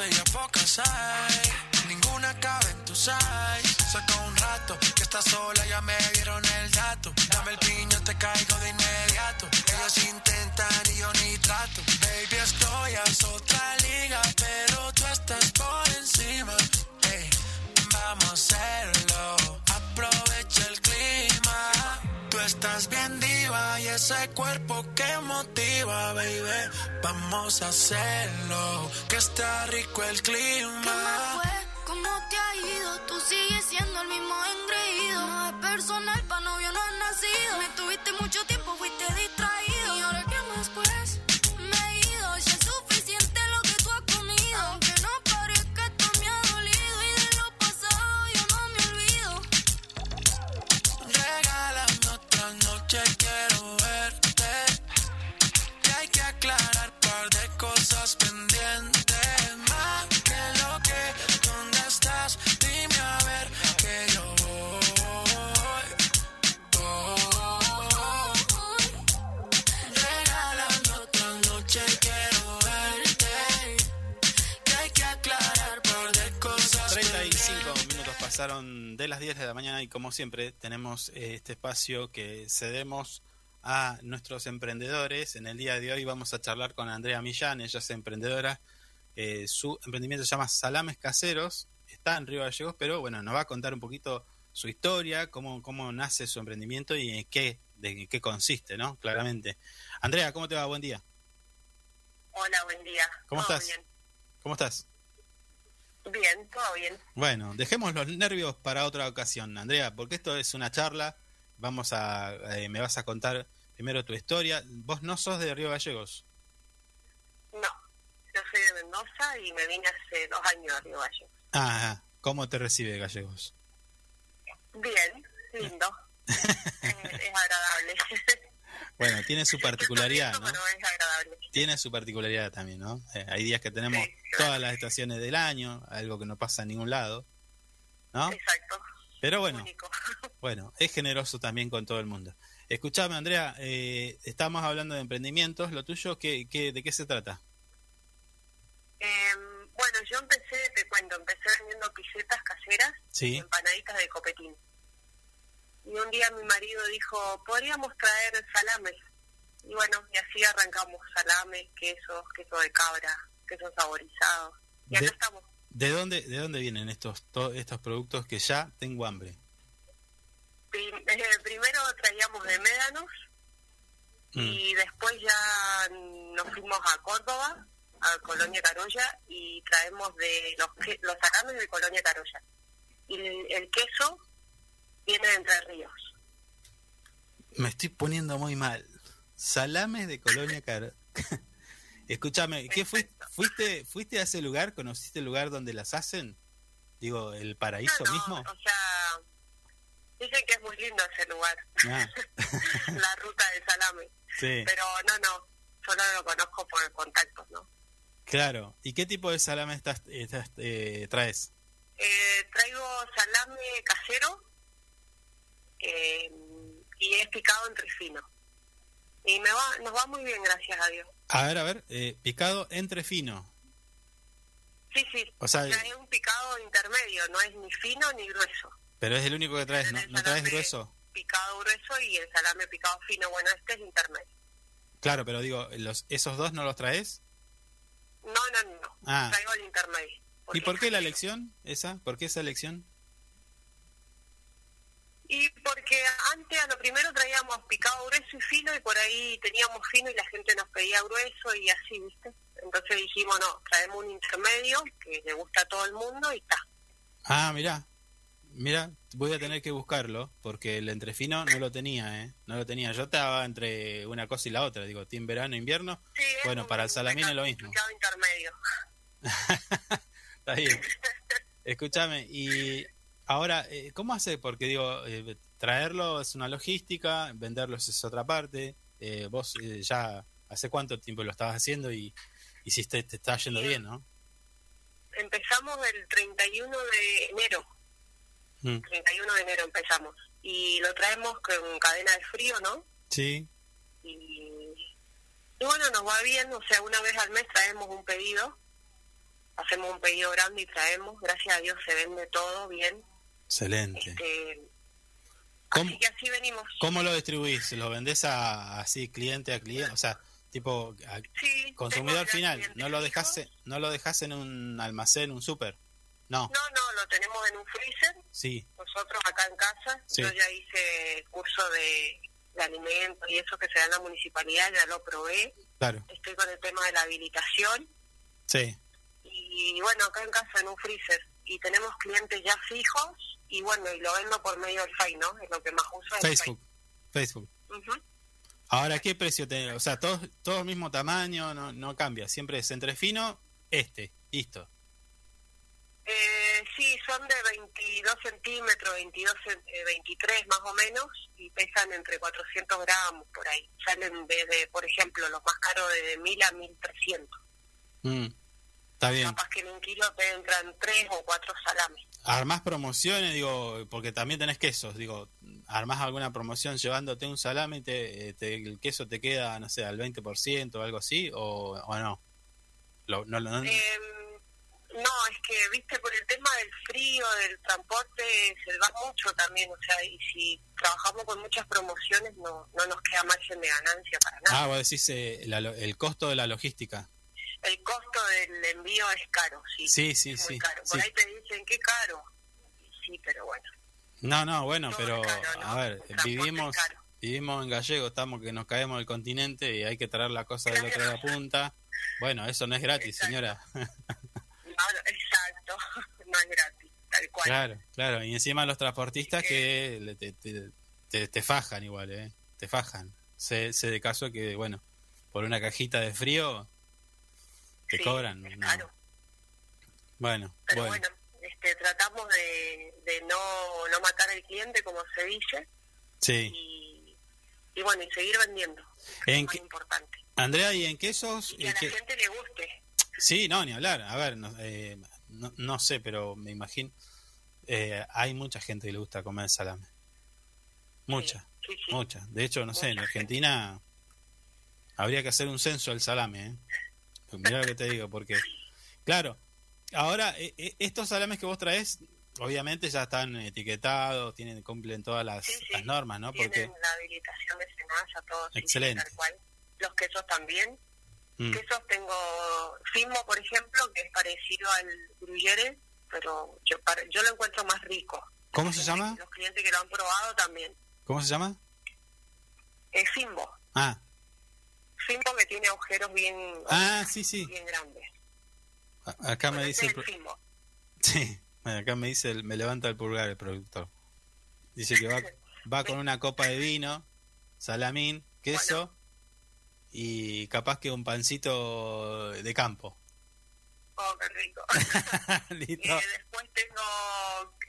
ya pocas hay. Ninguna cabe en tu size. Saca un rato que estás sola, ya me dieron el dato. Dame el piño, te caigo de inmediato. Ellos intentan y yo ni trato. Baby, estoy a estás bien diva y ese cuerpo que motiva, baby. Vamos a hacerlo, que está rico el ¿Qué clima. fue? ¿Cómo te ha ido? Tú sigues siendo el mismo engreído. No es personal, pa' novio no has nacido. Me tuviste mucho tiempo, fuiste distraído. Pasaron de las 10 de la mañana y como siempre tenemos eh, este espacio que cedemos a nuestros emprendedores. En el día de hoy vamos a charlar con Andrea Millán, ella es emprendedora. Eh, su emprendimiento se llama Salames Caseros, está en Río Gallegos, pero bueno, nos va a contar un poquito su historia, cómo, cómo nace su emprendimiento y en qué, de qué consiste, ¿no? Claramente. Andrea, ¿cómo te va? Buen día. Hola, buen día. ¿Cómo ¿Todo estás? Bien? ¿Cómo estás? Bien, todo bien. Bueno, dejemos los nervios para otra ocasión, Andrea, porque esto es una charla. Vamos a, eh, me vas a contar primero tu historia. Vos no sos de Río Gallegos. No, yo soy de Mendoza y me vine hace dos años a Río Valle. Ah, ¿cómo te recibe Gallegos? Bien, lindo. Eh, es agradable. Bueno, tiene su particularidad, ¿no? Pero es agradable. Tiene su particularidad también, ¿no? Eh, hay días que tenemos Sí, claro. todas las estaciones del año, algo que no pasa en ningún lado, ¿no? Exacto. Pero bueno, Único. Bueno, es generoso también con todo el mundo. Escuchame, Andrea, eh, estamos hablando de emprendimientos. ¿Lo tuyo qué, qué, de qué se trata? Eh, bueno, yo empecé, te cuento, empecé vendiendo pisetas caseras y empanaditas de copetín. Y un día mi marido dijo, podríamos traer salames. Y bueno, y así arrancamos salames, quesos, queso de cabra, queso saborizado. Y acá estamos. ¿De dónde, de dónde vienen estos, to- estos productos que ya tengo hambre? Prim- eh, primero traíamos de médanos Mm, y después ya nos fuimos a Córdoba a Colonia Carolla y traemos de los los salames de Colonia Carolla. Y el, el queso viene de Entre Ríos. Me estoy poniendo muy mal. Salames de Colonia Caro. Escúchame, ¿qué fuiste, fuiste fuiste a ese lugar? ¿Conociste el lugar donde las hacen? Digo, el paraíso No, no, mismo. O sea, dicen que es muy lindo ese lugar, Ah, la ruta del salame. sí, Pero no, no, solo lo conozco por contactos, ¿no? claro. ¿Y qué tipo de salame estás, estás, eh, traes? Eh, traigo salame casero eh, y es picado entre fino. Y me va, nos va muy bien, gracias a Dios. A ver, a ver, eh, picado entre fino. Sí, sí. O sea, es un picado intermedio, no es ni fino ni grueso. pero es el único que traes, ¿no? ¿No traes grueso? Picado grueso y el salame picado fino. Bueno, este es intermedio. Claro, pero digo, los, ¿esos dos no los traes? No, no, no. Ah. Traigo el intermedio. ¿Y por qué la elección esa? ¿Por qué esa elección? Y porque antes a lo primero traíamos picado grueso y fino y por ahí teníamos fino y la gente nos pedía grueso y así, ¿viste? Entonces dijimos, no, traemos un intermedio que le gusta a todo el mundo y está. Ah, mira, mira, voy a tener que buscarlo porque el entrefino no lo tenía, ¿eh? No lo tenía. Yo estaba entre una cosa y la otra, digo, team verano, invierno. Sí, Bueno, para el salamín es lo mismo. Intermedio. Está bien. Escúchame, y ahora, eh, ¿cómo hace? Porque digo, eh, traerlo es una logística, venderlos es otra parte. Eh, vos eh, ya, ¿hace cuánto tiempo lo estabas haciendo y, y si te, te está yendo bien, no? Empezamos el 31 de enero. Mm, 31 de enero empezamos. Y lo traemos con cadena de frío, ¿no? Sí, Y, y bueno, nos va bien, o sea, una vez al mes traemos un pedido, hacemos un pedido grande y traemos, gracias a Dios se vende todo bien. Excelente. Este, ¿Cómo, así que así venimos. ¿Cómo lo distribuís? ¿Lo vendés a, así cliente a cliente? O sea, tipo a- Sí, consumidor final. No lo fijos. no lo dejás en un almacén, un súper. No, No, no, lo tenemos en un freezer, sí, nosotros acá en casa. Sí. Yo ya hice curso de, de alimentos y eso que se da en la municipalidad, ya lo probé. claro, Estoy con el tema de la habilitación sí. y bueno, acá en casa en un freezer. Y tenemos clientes ya fijos y bueno, y lo vendo por medio del Face, ¿no? Es lo que más uso. el Facebook, Facebook. Face. Ujú. Ahora, ¿qué precio tenés? O sea, todos, todos mismo tamaño, no, no cambia. Siempre es entre fino, este, listo. Eh, sí, son de 22 centímetros, 22, cen- eh, 23 más o menos, y pesan entre 400 gramos por ahí. Salen desde, por ejemplo, los más caros de 1000 a 1300. Mm, está bien. Capaz que en un kilo te entran 3 o 4 salames. Armás promociones, digo, porque también tenés quesos, digo, armás alguna promoción llevándote un salame y te, eh, te- el queso te queda, no sé, al 20% o algo así, o, o no. Lo- no, no- Eh, no, es que, viste, por el tema del frío, del transporte, se va mucho también, o sea, y si trabajamos con muchas promociones no, no nos queda margen de ganancia para nada. ah, vos decís eh, la el costo de la logística. El costo del envío es caro, sí. Sí, sí, muy sí, caro. Por sí. ahí te dicen, qué caro. Sí, pero bueno. No, no, bueno, Todo pero es caro, ¿no? a ver, vivimos vivimos en gallego, estamos que nos caemos del continente y hay que traer la cosa del otro de la punta. Bueno, eso no es gratis, Exacto. señora. No, exacto, no es gratis, tal cual. claro, claro. Y encima los transportistas que te, te- te fajan igual, ¿eh? Te fajan. Sé, sé de caso que, bueno, por una cajita de frío te Sí, cobran. es no. caro. Bueno, Pero bueno. bueno, este, tratamos de, de no, no matar al cliente, como se dice, Sí. y, y bueno, y seguir vendiendo. ¿En es importante. Andrea, ¿y en quesos? Y que a ¿En la gente le guste. Sí, no, ni hablar. A ver, no, eh, no, no sé, pero me imagino. eh, hay mucha gente que le gusta comer salame. Mucha, Sí, sí. mucha. De hecho, no sé, en Argentina habría que hacer un censo del salame. ¿eh? Mirá lo que te digo, porque, claro, ahora eh, eh, estos salames que vos traes, obviamente ya están etiquetados, tienen cumplen todas las, Sí, sí. las normas, ¿no? Tienen Porque, la habilitación de Senasa, todo. sí, sí, Excelente. tal cual. Los quesos también. mm, Quesos tengo Fimo, por ejemplo, que es parecido al gruyere, pero yo, para- yo lo encuentro más rico. ¿Cómo se llama? Los clientes que lo han probado también. ¿Cómo se llama? Es Fimbo, Ah, Fimbo que tiene agujeros bien, Ah, sí, sí. bien grandes. A- Acá me Bueno, dice ese el, el. Sí, bueno, acá me dice, el- me levanta el pulgar el productor. Dice que va, va con una copa de vino, salamín, queso y capaz que un pancito de campo. Oh, qué rico. Listo. Eh, después tengo,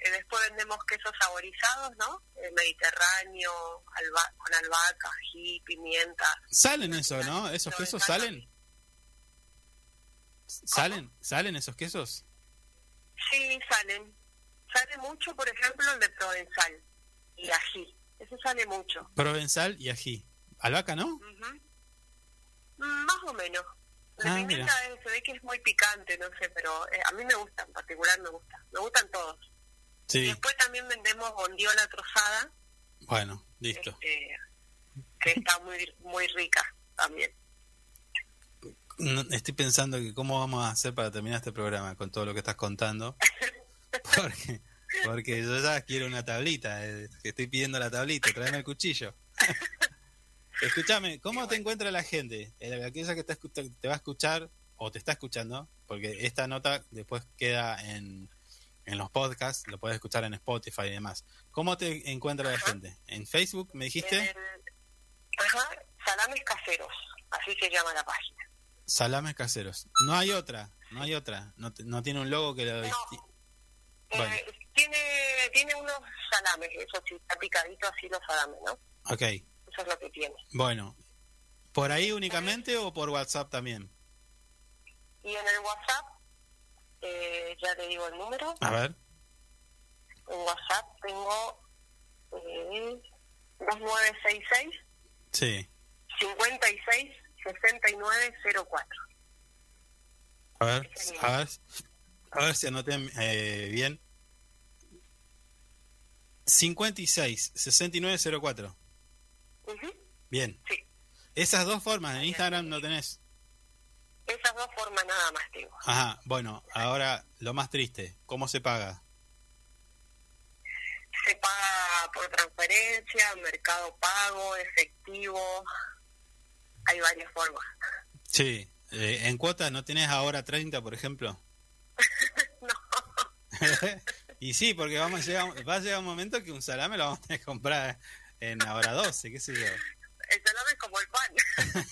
eh, después vendemos quesos saborizados, ¿no? Eh, Mediterráneo, alba- con albahaca, ají, pimienta. ¿Salen eso, no? ¿Esos quesos salen? ¿Salen? ¿Salen esos quesos? Sí, salen. Sale mucho, por ejemplo, el de Provenzal y ají. Eso sale mucho. Provenzal y ají. ¿Albahaca no? Mm, Más o menos. La Ah, pimienta eh, se ve que es muy picante, no sé, pero eh, a mí me gusta, en particular me gusta. Me gustan todos. Sí. después también vendemos bondiola trozada, Bueno, listo. este, que está muy muy rica también. No, estoy pensando que cómo vamos a hacer para terminar este programa con todo lo que estás contando. Porque, porque yo ya quiero una tablita. eh, que estoy pidiendo la tablita. Tráeme el cuchillo. Escúchame, ¿cómo te encuentra la gente? Eh, Aquella que te, te va a escuchar o te está escuchando, porque esta nota después queda en, en los podcasts, lo puedes escuchar en Spotify y demás. ¿Cómo te encuentra la gente? ¿En Facebook me dijiste? En el- ajá, salames caseros, así se llama la página. Salames caseros. No hay otra, no hay otra. No, no tiene un logo que lo... No. Eh, tiene, tiene unos salames, eso sí, está picadito así los salames, ¿no? Ok, Eso es lo que tiene. bueno. ¿Por ahí únicamente o por WhatsApp también? Y en el WhatsApp, eh, ya le digo el número, A ver. en WhatsApp tengo eh, 2966 Sí. 56 6904. A ver, a ver, a ver si anoté eh, bien. 56 6904. Bien. Sí, Esas dos formas en Instagram no tenés. esas dos formas nada más tengo. Ajá, bueno, ahora lo más triste, ¿cómo se paga? Se paga por transferencia, mercado pago, efectivo. Hay varias formas. Sí, eh, en cuotas no tenés ahora 30, por ejemplo. y sí, porque vamos a llegar, va a llegar un momento que un salame lo vamos a tener que comprar en ahora 12, qué sé yo. El salame es como el pan.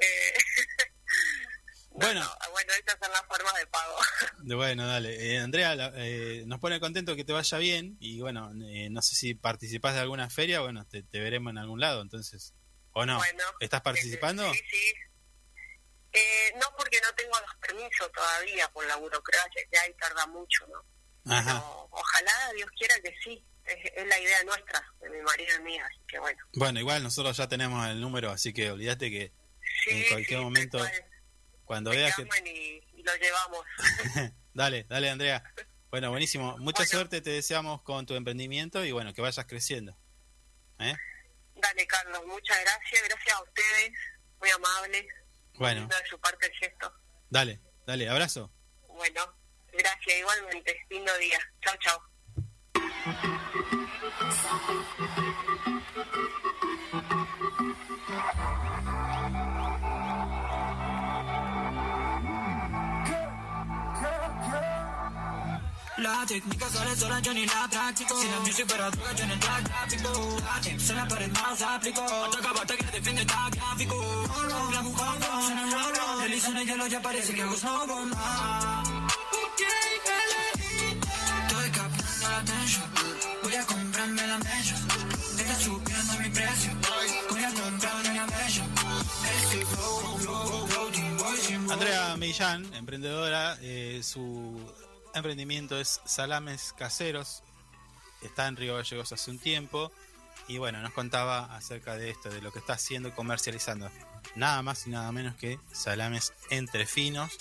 Eh, no, Bueno. no, bueno, estas son las formas de pago. Bueno, dale. Eh, Andrea, eh, nos pone contento que te vaya bien y bueno, eh, no sé si participás de alguna feria, bueno, te, te veremos en algún lado, entonces. ¿O no? Bueno, ¿Estás participando? Sí, sí. Eh, no porque no tengo los permisos todavía por la burocracia, que ahí tarda mucho, ¿no? Ajá. Pero ojalá Dios quiera que sí. Es, es la idea nuestra, de mi marido y mía, así que bueno. Bueno, igual nosotros ya tenemos el número, así que olvídate que Sí, en cualquier sí, momento, cuando Me veas que... y, y lo llevamos. dale, dale Andrea. Bueno, buenísimo. Mucha Bueno. suerte te deseamos con tu emprendimiento y bueno, que vayas creciendo. ¿Eh? Dale, Carlos, muchas gracias. Gracias a ustedes, muy amables. Bueno, de su parte el gesto. dale, dale, abrazo. Bueno, gracias igualmente. Lindo día. Chao, chao. La técnica sale sola, yo ni la practico. Si la music para droga, yo en el track gráfico. La tips en la pared más aplico. Ataca, bata que defiende está gráfico. La mujer no, suena raro. El en el hielo, ya parece que hago snowboard. Ah. La. Está subiendo mi precio. Este. Andrea Millán, emprendedora, eh, su emprendimiento es Salames Caseros, está en Río Gallegos hace un tiempo y bueno, nos contaba acerca de esto, de lo que está haciendo y comercializando. Nada más y nada menos que salames entre finos,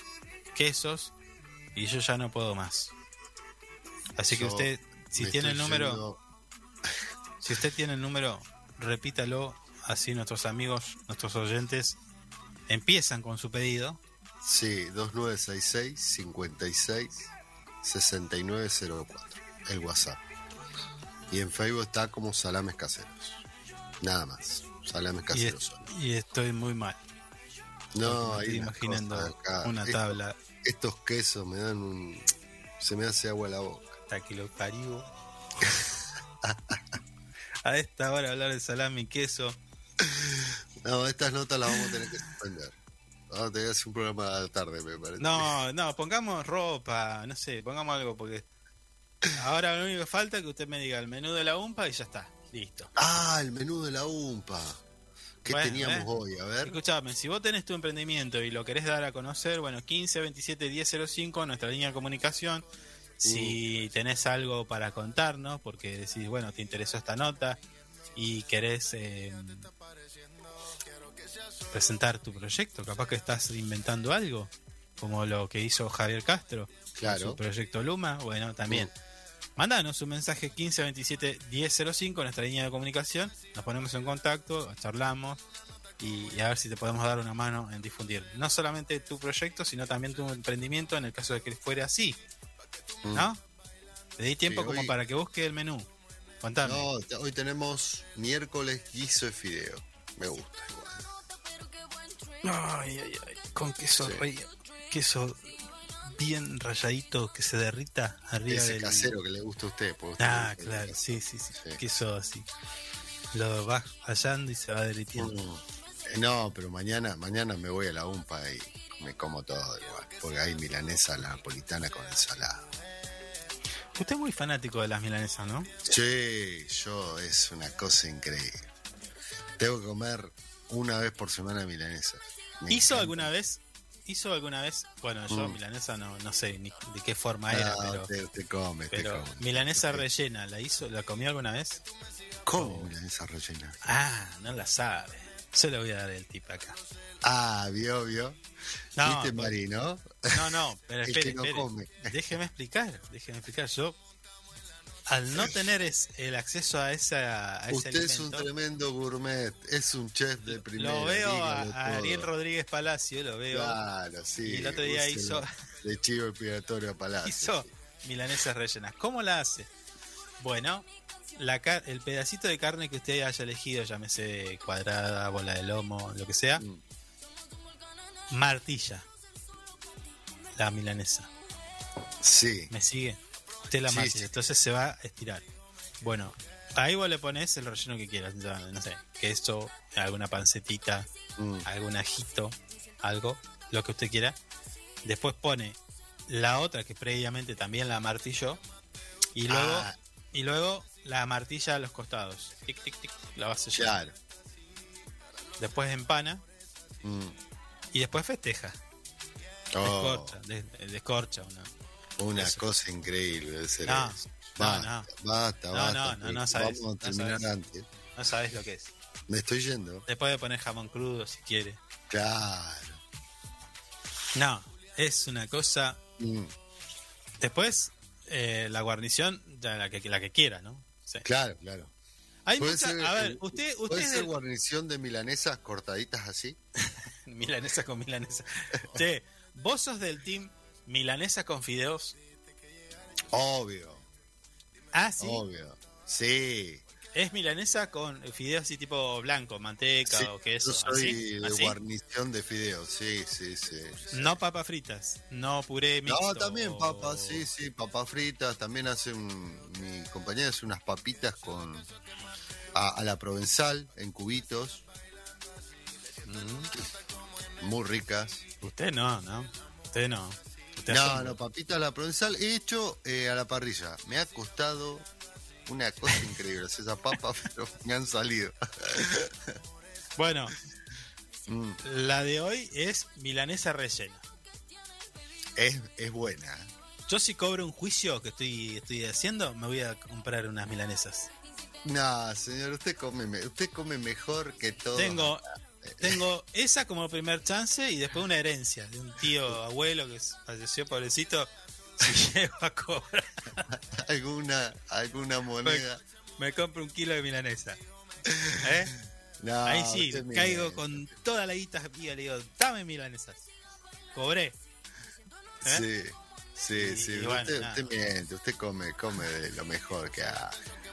quesos y yo ya no puedo más. Así que usted, si tiene el número, yendo- si usted tiene el número, repítalo, así nuestros amigos, nuestros oyentes empiezan con su pedido Sí, 2966 56 6904. El WhatsApp. Y en Facebook está como Salames Caseros. Nada más. Salames Y, caseros es- son. y estoy muy mal. No, hay estoy imaginando acá. una Esto- tabla. estos quesos me dan un. Se me hace agua la boca. Hasta que lo parió. A esta hora hablar de salami y queso. No, estas notas las vamos a tener que suspender. Vamos a tener que hacer un programa a la tarde, me parece. No, no, pongamos ropa, no sé, pongamos algo porque ahora lo único que falta es que usted me diga el menú de la UMPA y ya está, listo. Ah, el menú de la UMPA. ¿Qué Bueno, teníamos ¿eh? hoy? A ver. Escuchame, si vos tenés tu emprendimiento y lo querés dar a conocer, bueno, 15 27 1005, nuestra línea de comunicación. Si tenés algo para contarnos, porque decís, bueno, te interesó esta nota y querés eh, presentar tu proyecto, capaz que estás inventando algo, como lo que hizo Javier Castro, con su proyecto Luma, bueno, también. Mandanos un mensaje 15 27 1005, nuestra línea de comunicación, nos ponemos en contacto, charlamos y, y a ver si te podemos dar una mano en difundir no solamente tu proyecto, sino también tu emprendimiento en el caso de que fuera así, ¿no? Le di tiempo Sí, como hoy- para que busque el menú. Contame. No, hoy tenemos miércoles guiso de fideo. Me gusta igual. Ay, ay, ay, con queso Sí. rey- queso bien rayadito que se derrita arriba Ese del casero que le gusta a usted. Ah, claro, sí, sí, sí, Sí. queso así. Lo vas rayando y se va derritiendo. Mm. Eh, No, pero mañana, mañana me voy a la UMPA y me como todo igual. Porque hay milanesa napolitana con ensalada. Usted es muy fanático de las milanesas, ¿no? Sí, yo es una cosa increíble. Tengo que comer una vez por semana milanesa. Me ¿Hizo encanta. alguna vez? ¿Hizo alguna vez? Bueno, yo Mm. milanesa no, no sé ni de qué forma era, pero, te, te come, te come. milanesa rellena, ¿la hizo? ¿La comió alguna vez? ¿Cómo milanesa rellena? Ah, no la sabe. Yo le voy a dar el tip acá. Ah, vio, vio. No, ¿Viste, pues- Mari, no? No, pero espere, que no espere. come. Déjeme explicar, déjeme explicar. Yo, al no tener es, el acceso a, esa, a ese Usted es un tremendo gourmet, es un chef de primera. lo veo a, a Ariel. Rodríguez Palacio, lo veo, Claro, sí. Y el otro día hizo- De chivo expiatorio a Palacio. hizo milanesas rellenas. ¿Cómo la hace? Bueno, la car- el pedacito de carne que usted haya elegido, llámese cuadrada, bola de lomo, lo que sea, Mm. martilla la milanesa. Sí. ¿Me sigue? Usted la Sí, martilla, sí. entonces se va a estirar. Bueno, ahí vos le pones el relleno que quieras, no sé, queso, alguna pancetita, Mm. algún ajito, algo, lo que usted quiera. Después pone la otra que previamente también la martilló y luego Ah. y luego la martilla a los costados. Tic tic tic, la vas sellando. Claro. Después empana Mm. y después festeja. Oh, Descorcha, des- descorcha una. una Eso. cosa increíble debe ser No, eso. no, Basta, no. basta, No, basta. no, no, no sabes, Vamos a no terminar sabes. antes. No sabes lo que es. Me estoy yendo. Después de poner jamón crudo si quiere. Claro. No, es una cosa. Mm. Después, eh, la guarnición, la que, la que quiera, ¿no? Sí. Claro, claro. Hay ¿Puede mucha- ser, a ver, usted, ¿Puede usted es ser del- guarnición de milanesas cortaditas así? milanesa con milanesa. Che, vos sos del team milanesa con fideos. Obvio, Ah, sí. obvio. Sí. Es milanesa con fideos así tipo blanco, manteca Sí, o queso. Yo soy ¿Así? guarnición de fideos, sí, sí, sí. sí. No papas fritas, no puré mixto. No, también o- papas, sí, sí, papas fritas. También hace un, mi compañera hace unas papitas con a, a la provenzal en cubitos, muy ricas. Usted no, ¿no? Usted no. Usted No, hace no, papitas a la provenzal he hecho eh, a la parrilla. Me ha costado una cosa increíble esas papas, pero me han salido. Bueno, Mm, la de hoy es milanesa rellena. es, es buena. Yo si cobro un juicio que estoy, estoy haciendo, me voy a comprar unas milanesas. No, señor, usted come, me- usted come mejor que todo. Tengo, tengo esa como primer chance y después una herencia de un tío abuelo que falleció pobrecito. Si llego a cobrar, alguna, alguna moneda. me compro un kilo de milanesa. ¿Eh? No, Ahí sí, caigo con toda la guita viva, le digo, dame milanesas. Cobré. ¿Eh? Sí, sí, Y- sí. y bueno, usted, miente, usted come, come de lo mejor que hay.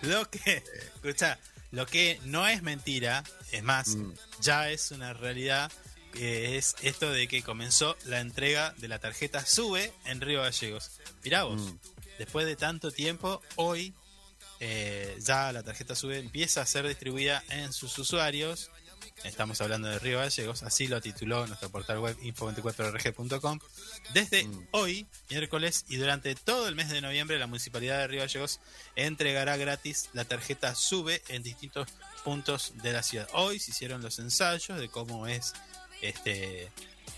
Lo que, escucha, Lo que no es mentira, es más, Mm. ya es una realidad, que es esto de que comenzó la entrega de la tarjeta SUBE en Río Gallegos. Mirá vos, Mm. después de tanto tiempo, hoy eh, ya la tarjeta SUBE empieza a ser distribuida en sus usuarios. Estamos hablando de Río Gallegos, así lo tituló nuestro portal web info24rg.com. Desde Mm. hoy, miércoles, y durante todo el mes de noviembre, la Municipalidad de Río Gallegos entregará gratis la tarjeta SUBE en distintos puntos de la ciudad. Hoy se hicieron los ensayos de cómo es este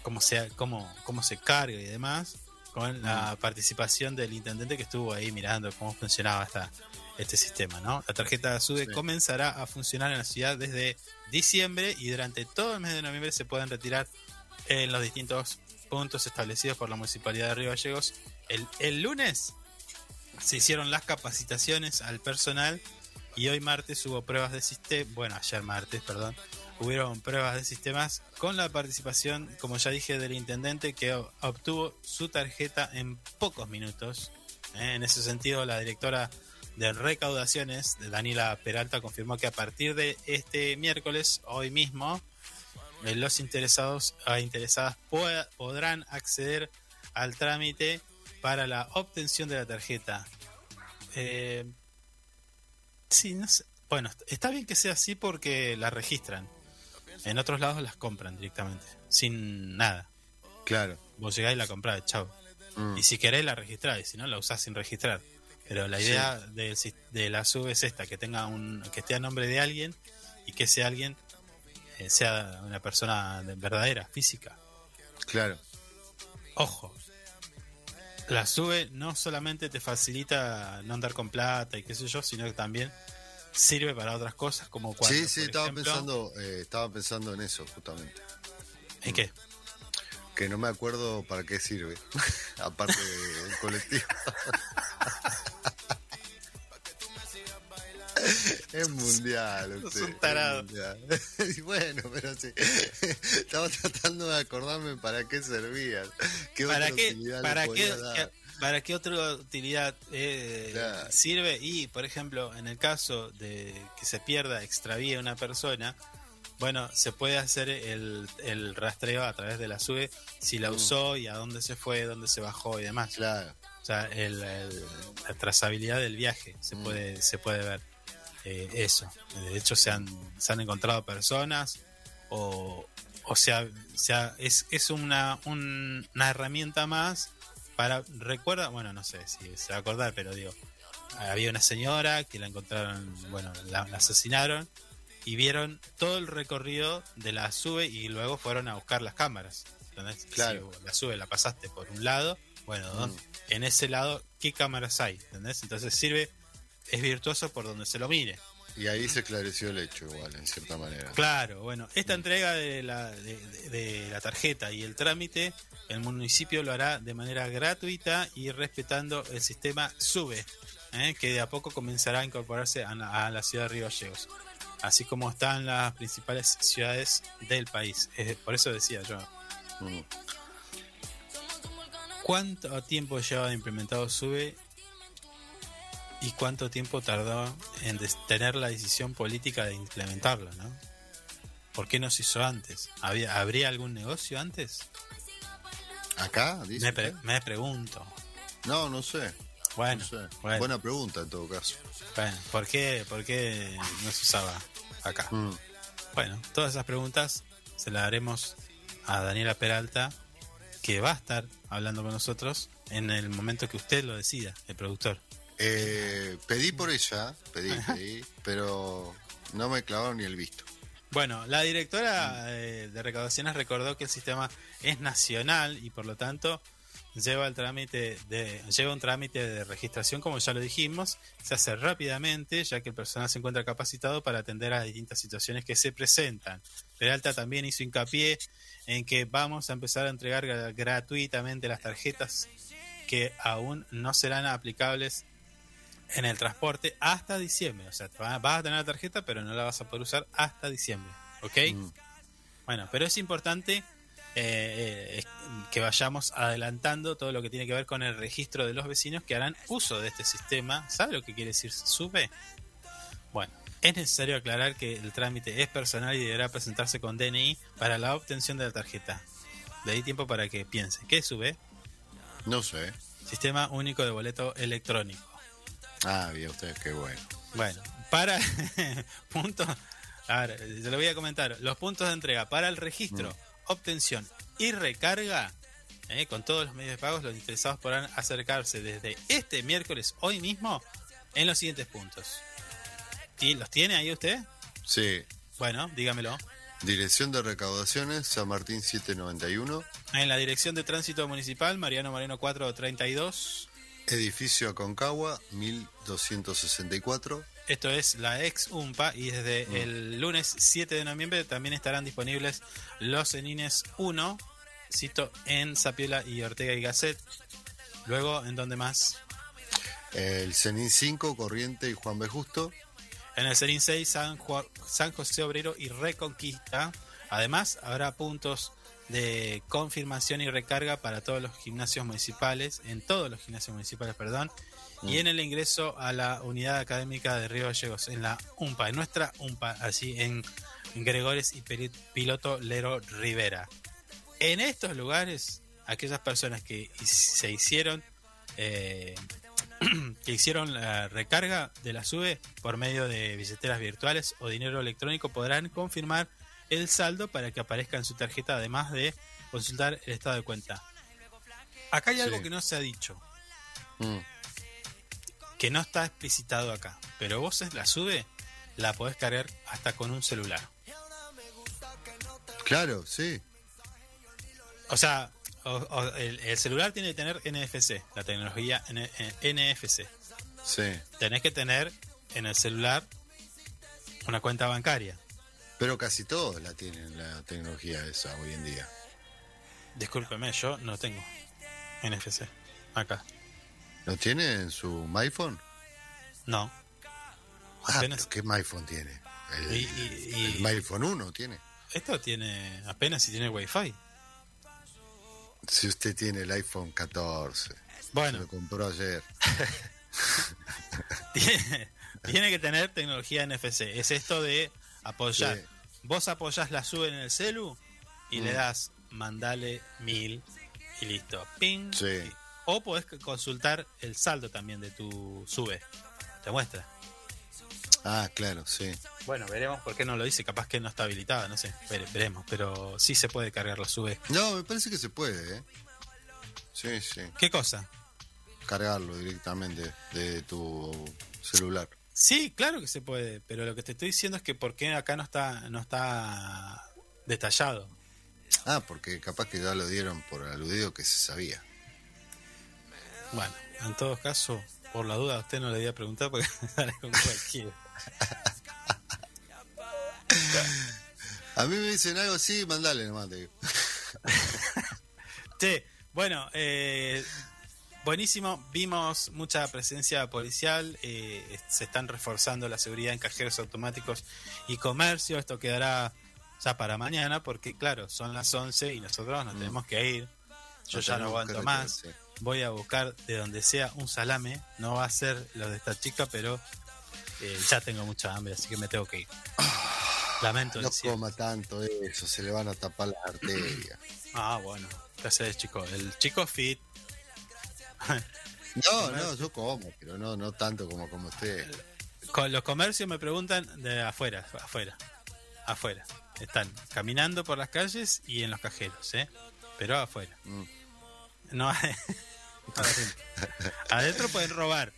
cómo se cómo, cómo se carga y demás con la participación del intendente que estuvo ahí mirando cómo funcionaba esta, este sistema, ¿no? La tarjeta SUBE Sí. comenzará a funcionar en la ciudad desde diciembre y durante todo el mes de noviembre se pueden retirar en los distintos puntos establecidos por la Municipalidad de Río Gallegos. El, el lunes se hicieron las capacitaciones al personal y hoy martes hubo pruebas de sistema, bueno, ayer martes, perdón, hubieron pruebas de sistemas con la participación, como ya dije, del intendente que obtuvo su tarjeta en pocos minutos. ¿eh? En ese sentido, la directora de recaudaciones, Daniela Peralta, confirmó que a partir de este miércoles, hoy mismo, eh, los interesados e interesadas podrán acceder al trámite para la obtención de la tarjeta. Eh, sí, no sé. Bueno, está bien que sea así porque la registran. En otros lados las compran directamente, sin nada. Claro. Vos llegás y la comprás, chao. Mm. Y si querés la registrás, y si no la usás sin registrar. Pero la Sí. idea del sis- de, la SUB es esta, que tenga un, que esté a nombre de alguien y que ese alguien eh, sea una persona de- verdadera, física. Claro. Ojo, la SUBE no solamente te facilita no andar con plata y qué sé yo, sino que también sirve para otras cosas como cuando, sí, sí, estaba ejemplo- pensando, eh, estaba pensando en eso justamente. ¿En qué? Que no me acuerdo para qué sirve, aparte del colectivo. Es mundial, usted, un tarado. es mundial. Y bueno, pero sí. Estaba tratando de acordarme para qué servían. ¿Qué ¿Para qué, para, qué, dar? ¿Para qué otra utilidad eh, Claro. sirve? Y, por ejemplo, en el caso de que se pierda, extravíe una persona, bueno, se puede hacer el, el rastreo a través de la SUBE si la Mm. usó y a dónde se fue, dónde se bajó y demás. Claro. O sea, el- el- la trazabilidad del viaje se Mm. puede se puede ver eh, eso. De hecho, se han, se han encontrado personas o, o sea, sea es, es una, un- una herramienta más para, recuerda, bueno, no sé si se va a acordar, pero digo, había una señora que la encontraron, bueno, la, la asesinaron y vieron todo el recorrido de la SUBE y luego fueron a buscar las cámaras. ¿entendés? Claro. Si la SUBE la pasaste por un lado, bueno, ¿dónde? en ese lado, ¿qué cámaras hay? ¿entendés? Entonces sirve, es virtuoso por donde se lo mire. Y ahí se esclareció el hecho igual, en cierta manera. Claro, bueno, esta entrega de la, de, de- de la tarjeta y el trámite, el municipio lo hará de manera gratuita y respetando el sistema SUBE, ¿eh? que de a poco comenzará a incorporarse a, la- a la ciudad de Río Gallegos, así como están las principales ciudades del país. Eh, por eso decía yo, Mm. ¿cuánto tiempo lleva implementado SUBE y cuánto tiempo tardó en tener la decisión política de implementarlo, ¿no? ¿Por qué no se hizo antes? ¿Había, ¿Habría algún negocio antes? ¿Acá? Dice Me, pre- me pregunto. No, no sé. Bueno, no sé. bueno, Buena pregunta en todo caso. bueno, ¿por qué, ¿por qué no se usaba acá? Mm. Bueno, todas esas preguntas se las haremos a Daniela Peralta, que va a estar hablando con nosotros en el momento que usted lo decida, el productor. Eh, pedí por ella, pedí, pedí, pero no me clavaron ni el visto. Bueno, la directora eh, de recaudaciones recordó que el sistema es nacional y por lo tanto lleva el trámite de lleva un trámite de registración como ya lo dijimos, se hace rápidamente ya que el personal se encuentra capacitado para atender a las distintas situaciones que se presentan. Peralta también hizo hincapié en que vamos a empezar a entregar gra- gratuitamente las tarjetas que aún no serán aplicables en el transporte hasta diciembre. O sea, va- vas a tener la tarjeta, pero no la vas a poder usar hasta diciembre. ¿Ok? Mm. Bueno, pero es importante eh, eh, es- que vayamos adelantando todo lo que tiene que ver con el registro de los vecinos que harán uso de este sistema. ¿Sabe lo que quiere decir SUBE? Bueno, Es necesario aclarar que el trámite es personal y deberá presentarse con DNI para la obtención de la tarjeta. Le di tiempo para que piense. ¿Qué sube? No sé. Sistema único de boleto electrónico. Ah, bien, ustedes, qué bueno. Bueno, para puntos. A ver, se lo voy a comentar. Los puntos de entrega para el registro, Mm. obtención y recarga. eh, con todos los medios de pagos, los interesados podrán acercarse desde este miércoles, hoy mismo, en los siguientes puntos. ¿Ti- ¿Los tiene ahí usted? Sí. Bueno, dígamelo. Dirección de recaudaciones, San Martín 791. En la Dirección de Tránsito Municipal, Mariano Moreno 432. Edificio Aconcagua, 1264. Esto es la ex UMPA y desde Mm. el lunes 7 de noviembre también estarán disponibles los Cenines 1, cito en Zapiola y Ortega y Gasset. Luego, ¿en dónde más? El Cenin 5, Corriente y Juan B. Justo. En el Cenin 6, San, Juan- San José Obrero y Reconquista. Además, habrá puntos de confirmación y recarga para todos los gimnasios municipales, en todos los gimnasios municipales, perdón, y en el ingreso a la unidad académica de Río Gallegos, en la UMPA, en nuestra UMPA, así en Gregores y Piloto Lero Rivera. En estos lugares, aquellas personas que se hicieron eh, que hicieron la recarga de la SUBE por medio de billeteras virtuales o dinero electrónico podrán confirmar el saldo para que aparezca en su tarjeta, además de consultar el estado de cuenta. Acá hay algo Sí. que no se ha dicho, Mm. que no está explicitado acá, pero vos la SUBE la podés cargar hasta con un celular. Claro, sí. O sea, o- o el, el celular tiene que tener NFC, la tecnología N- eh, NFC. Sí. Tenés que tener en el celular una cuenta bancaria. Pero casi todos la tienen, la tecnología esa hoy en día. Discúlpeme, yo no tengo NFC acá. ¿Lo tiene en su iPhone? No. Ah, Apenas- ¿qué iPhone tiene? El, Y- y- y- el iPhone 1 tiene. Esto tiene apenas si tiene Wi-Fi. Si usted tiene el iPhone 14. Bueno. Lo compró ayer. Tiene, tiene que tener tecnología NFC. Es esto de apoyar. Vos apoyás la sube en el celu y Mm. le das mandale mil y listo. Ping. Sí. O podés consultar el saldo también de tu sube. Te muestra. Ah, claro, sí. Bueno, veremos por qué no lo dice. Capaz que no está habilitada, no sé. Vere- veremos. Pero sí se puede cargar la sube. No, me parece que se puede, ¿eh? Sí, sí. ¿Qué cosa? Cargarlo directamente de tu celular. Sí, claro que se puede, pero lo que te estoy diciendo es que por qué acá no está no está detallado. Ah, porque capaz que ya lo dieron por aludido que se sabía. Bueno, en todo caso, por la duda a usted no le voy a preguntar porque sale con cualquiera. A mí me dicen algo así, mandale nomás, te digo. Che, bueno, eh, buenísimo. Vimos mucha presencia policial. eh, se están reforzando la seguridad en cajeros automáticos y comercio. Esto quedará ya para mañana porque, claro, son las 11 y nosotros nos tenemos que ir. Yo Nos ya no aguanto más. Voy a buscar de donde sea un salame. No va a ser lo de esta chica, pero eh, ya tengo mucha hambre, así que me tengo que ir. Lamento No coma tanto eso, se le van a tapar las arterias. Ah, bueno. ¿Qué haces, chico? El chico fit. No, no, yo como, pero no, no tanto como como usted. Con los comercios me preguntan de afuera, afuera, afuera. Están caminando por las calles y en los cajeros, ¿eh? Pero afuera. Mm. No, adentro. adentro pueden robar.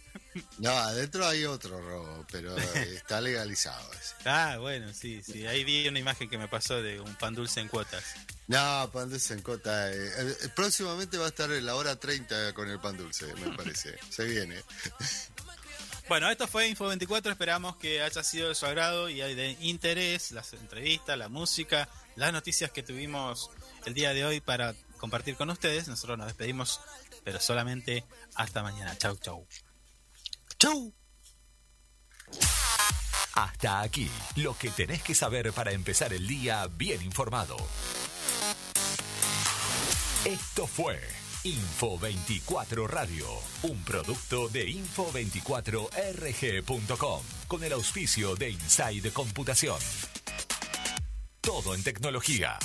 No, adentro hay otro robo, pero eh, está legalizado ese. Ah, bueno, sí, sí. Ahí vi una imagen que me pasó de un pan dulce en cuotas. No, pan dulce en cota. eh, eh, próximamente va a estar en la hora 30 con el pan dulce, me parece. Se viene. Bueno, esto fue Info 24. Esperamos que haya sido de su agrado y de interés las entrevistas, la música, las noticias que tuvimos el día de hoy para compartir con ustedes. Nosotros nos despedimos, pero solamente hasta mañana. Chau, chau. Chau. Hasta aquí, lo que tenés que saber para empezar el día bien informado. Esto fue Info 24 Radio, un producto de info24rg.com, con el auspicio de Inside Computación. Todo en tecnología.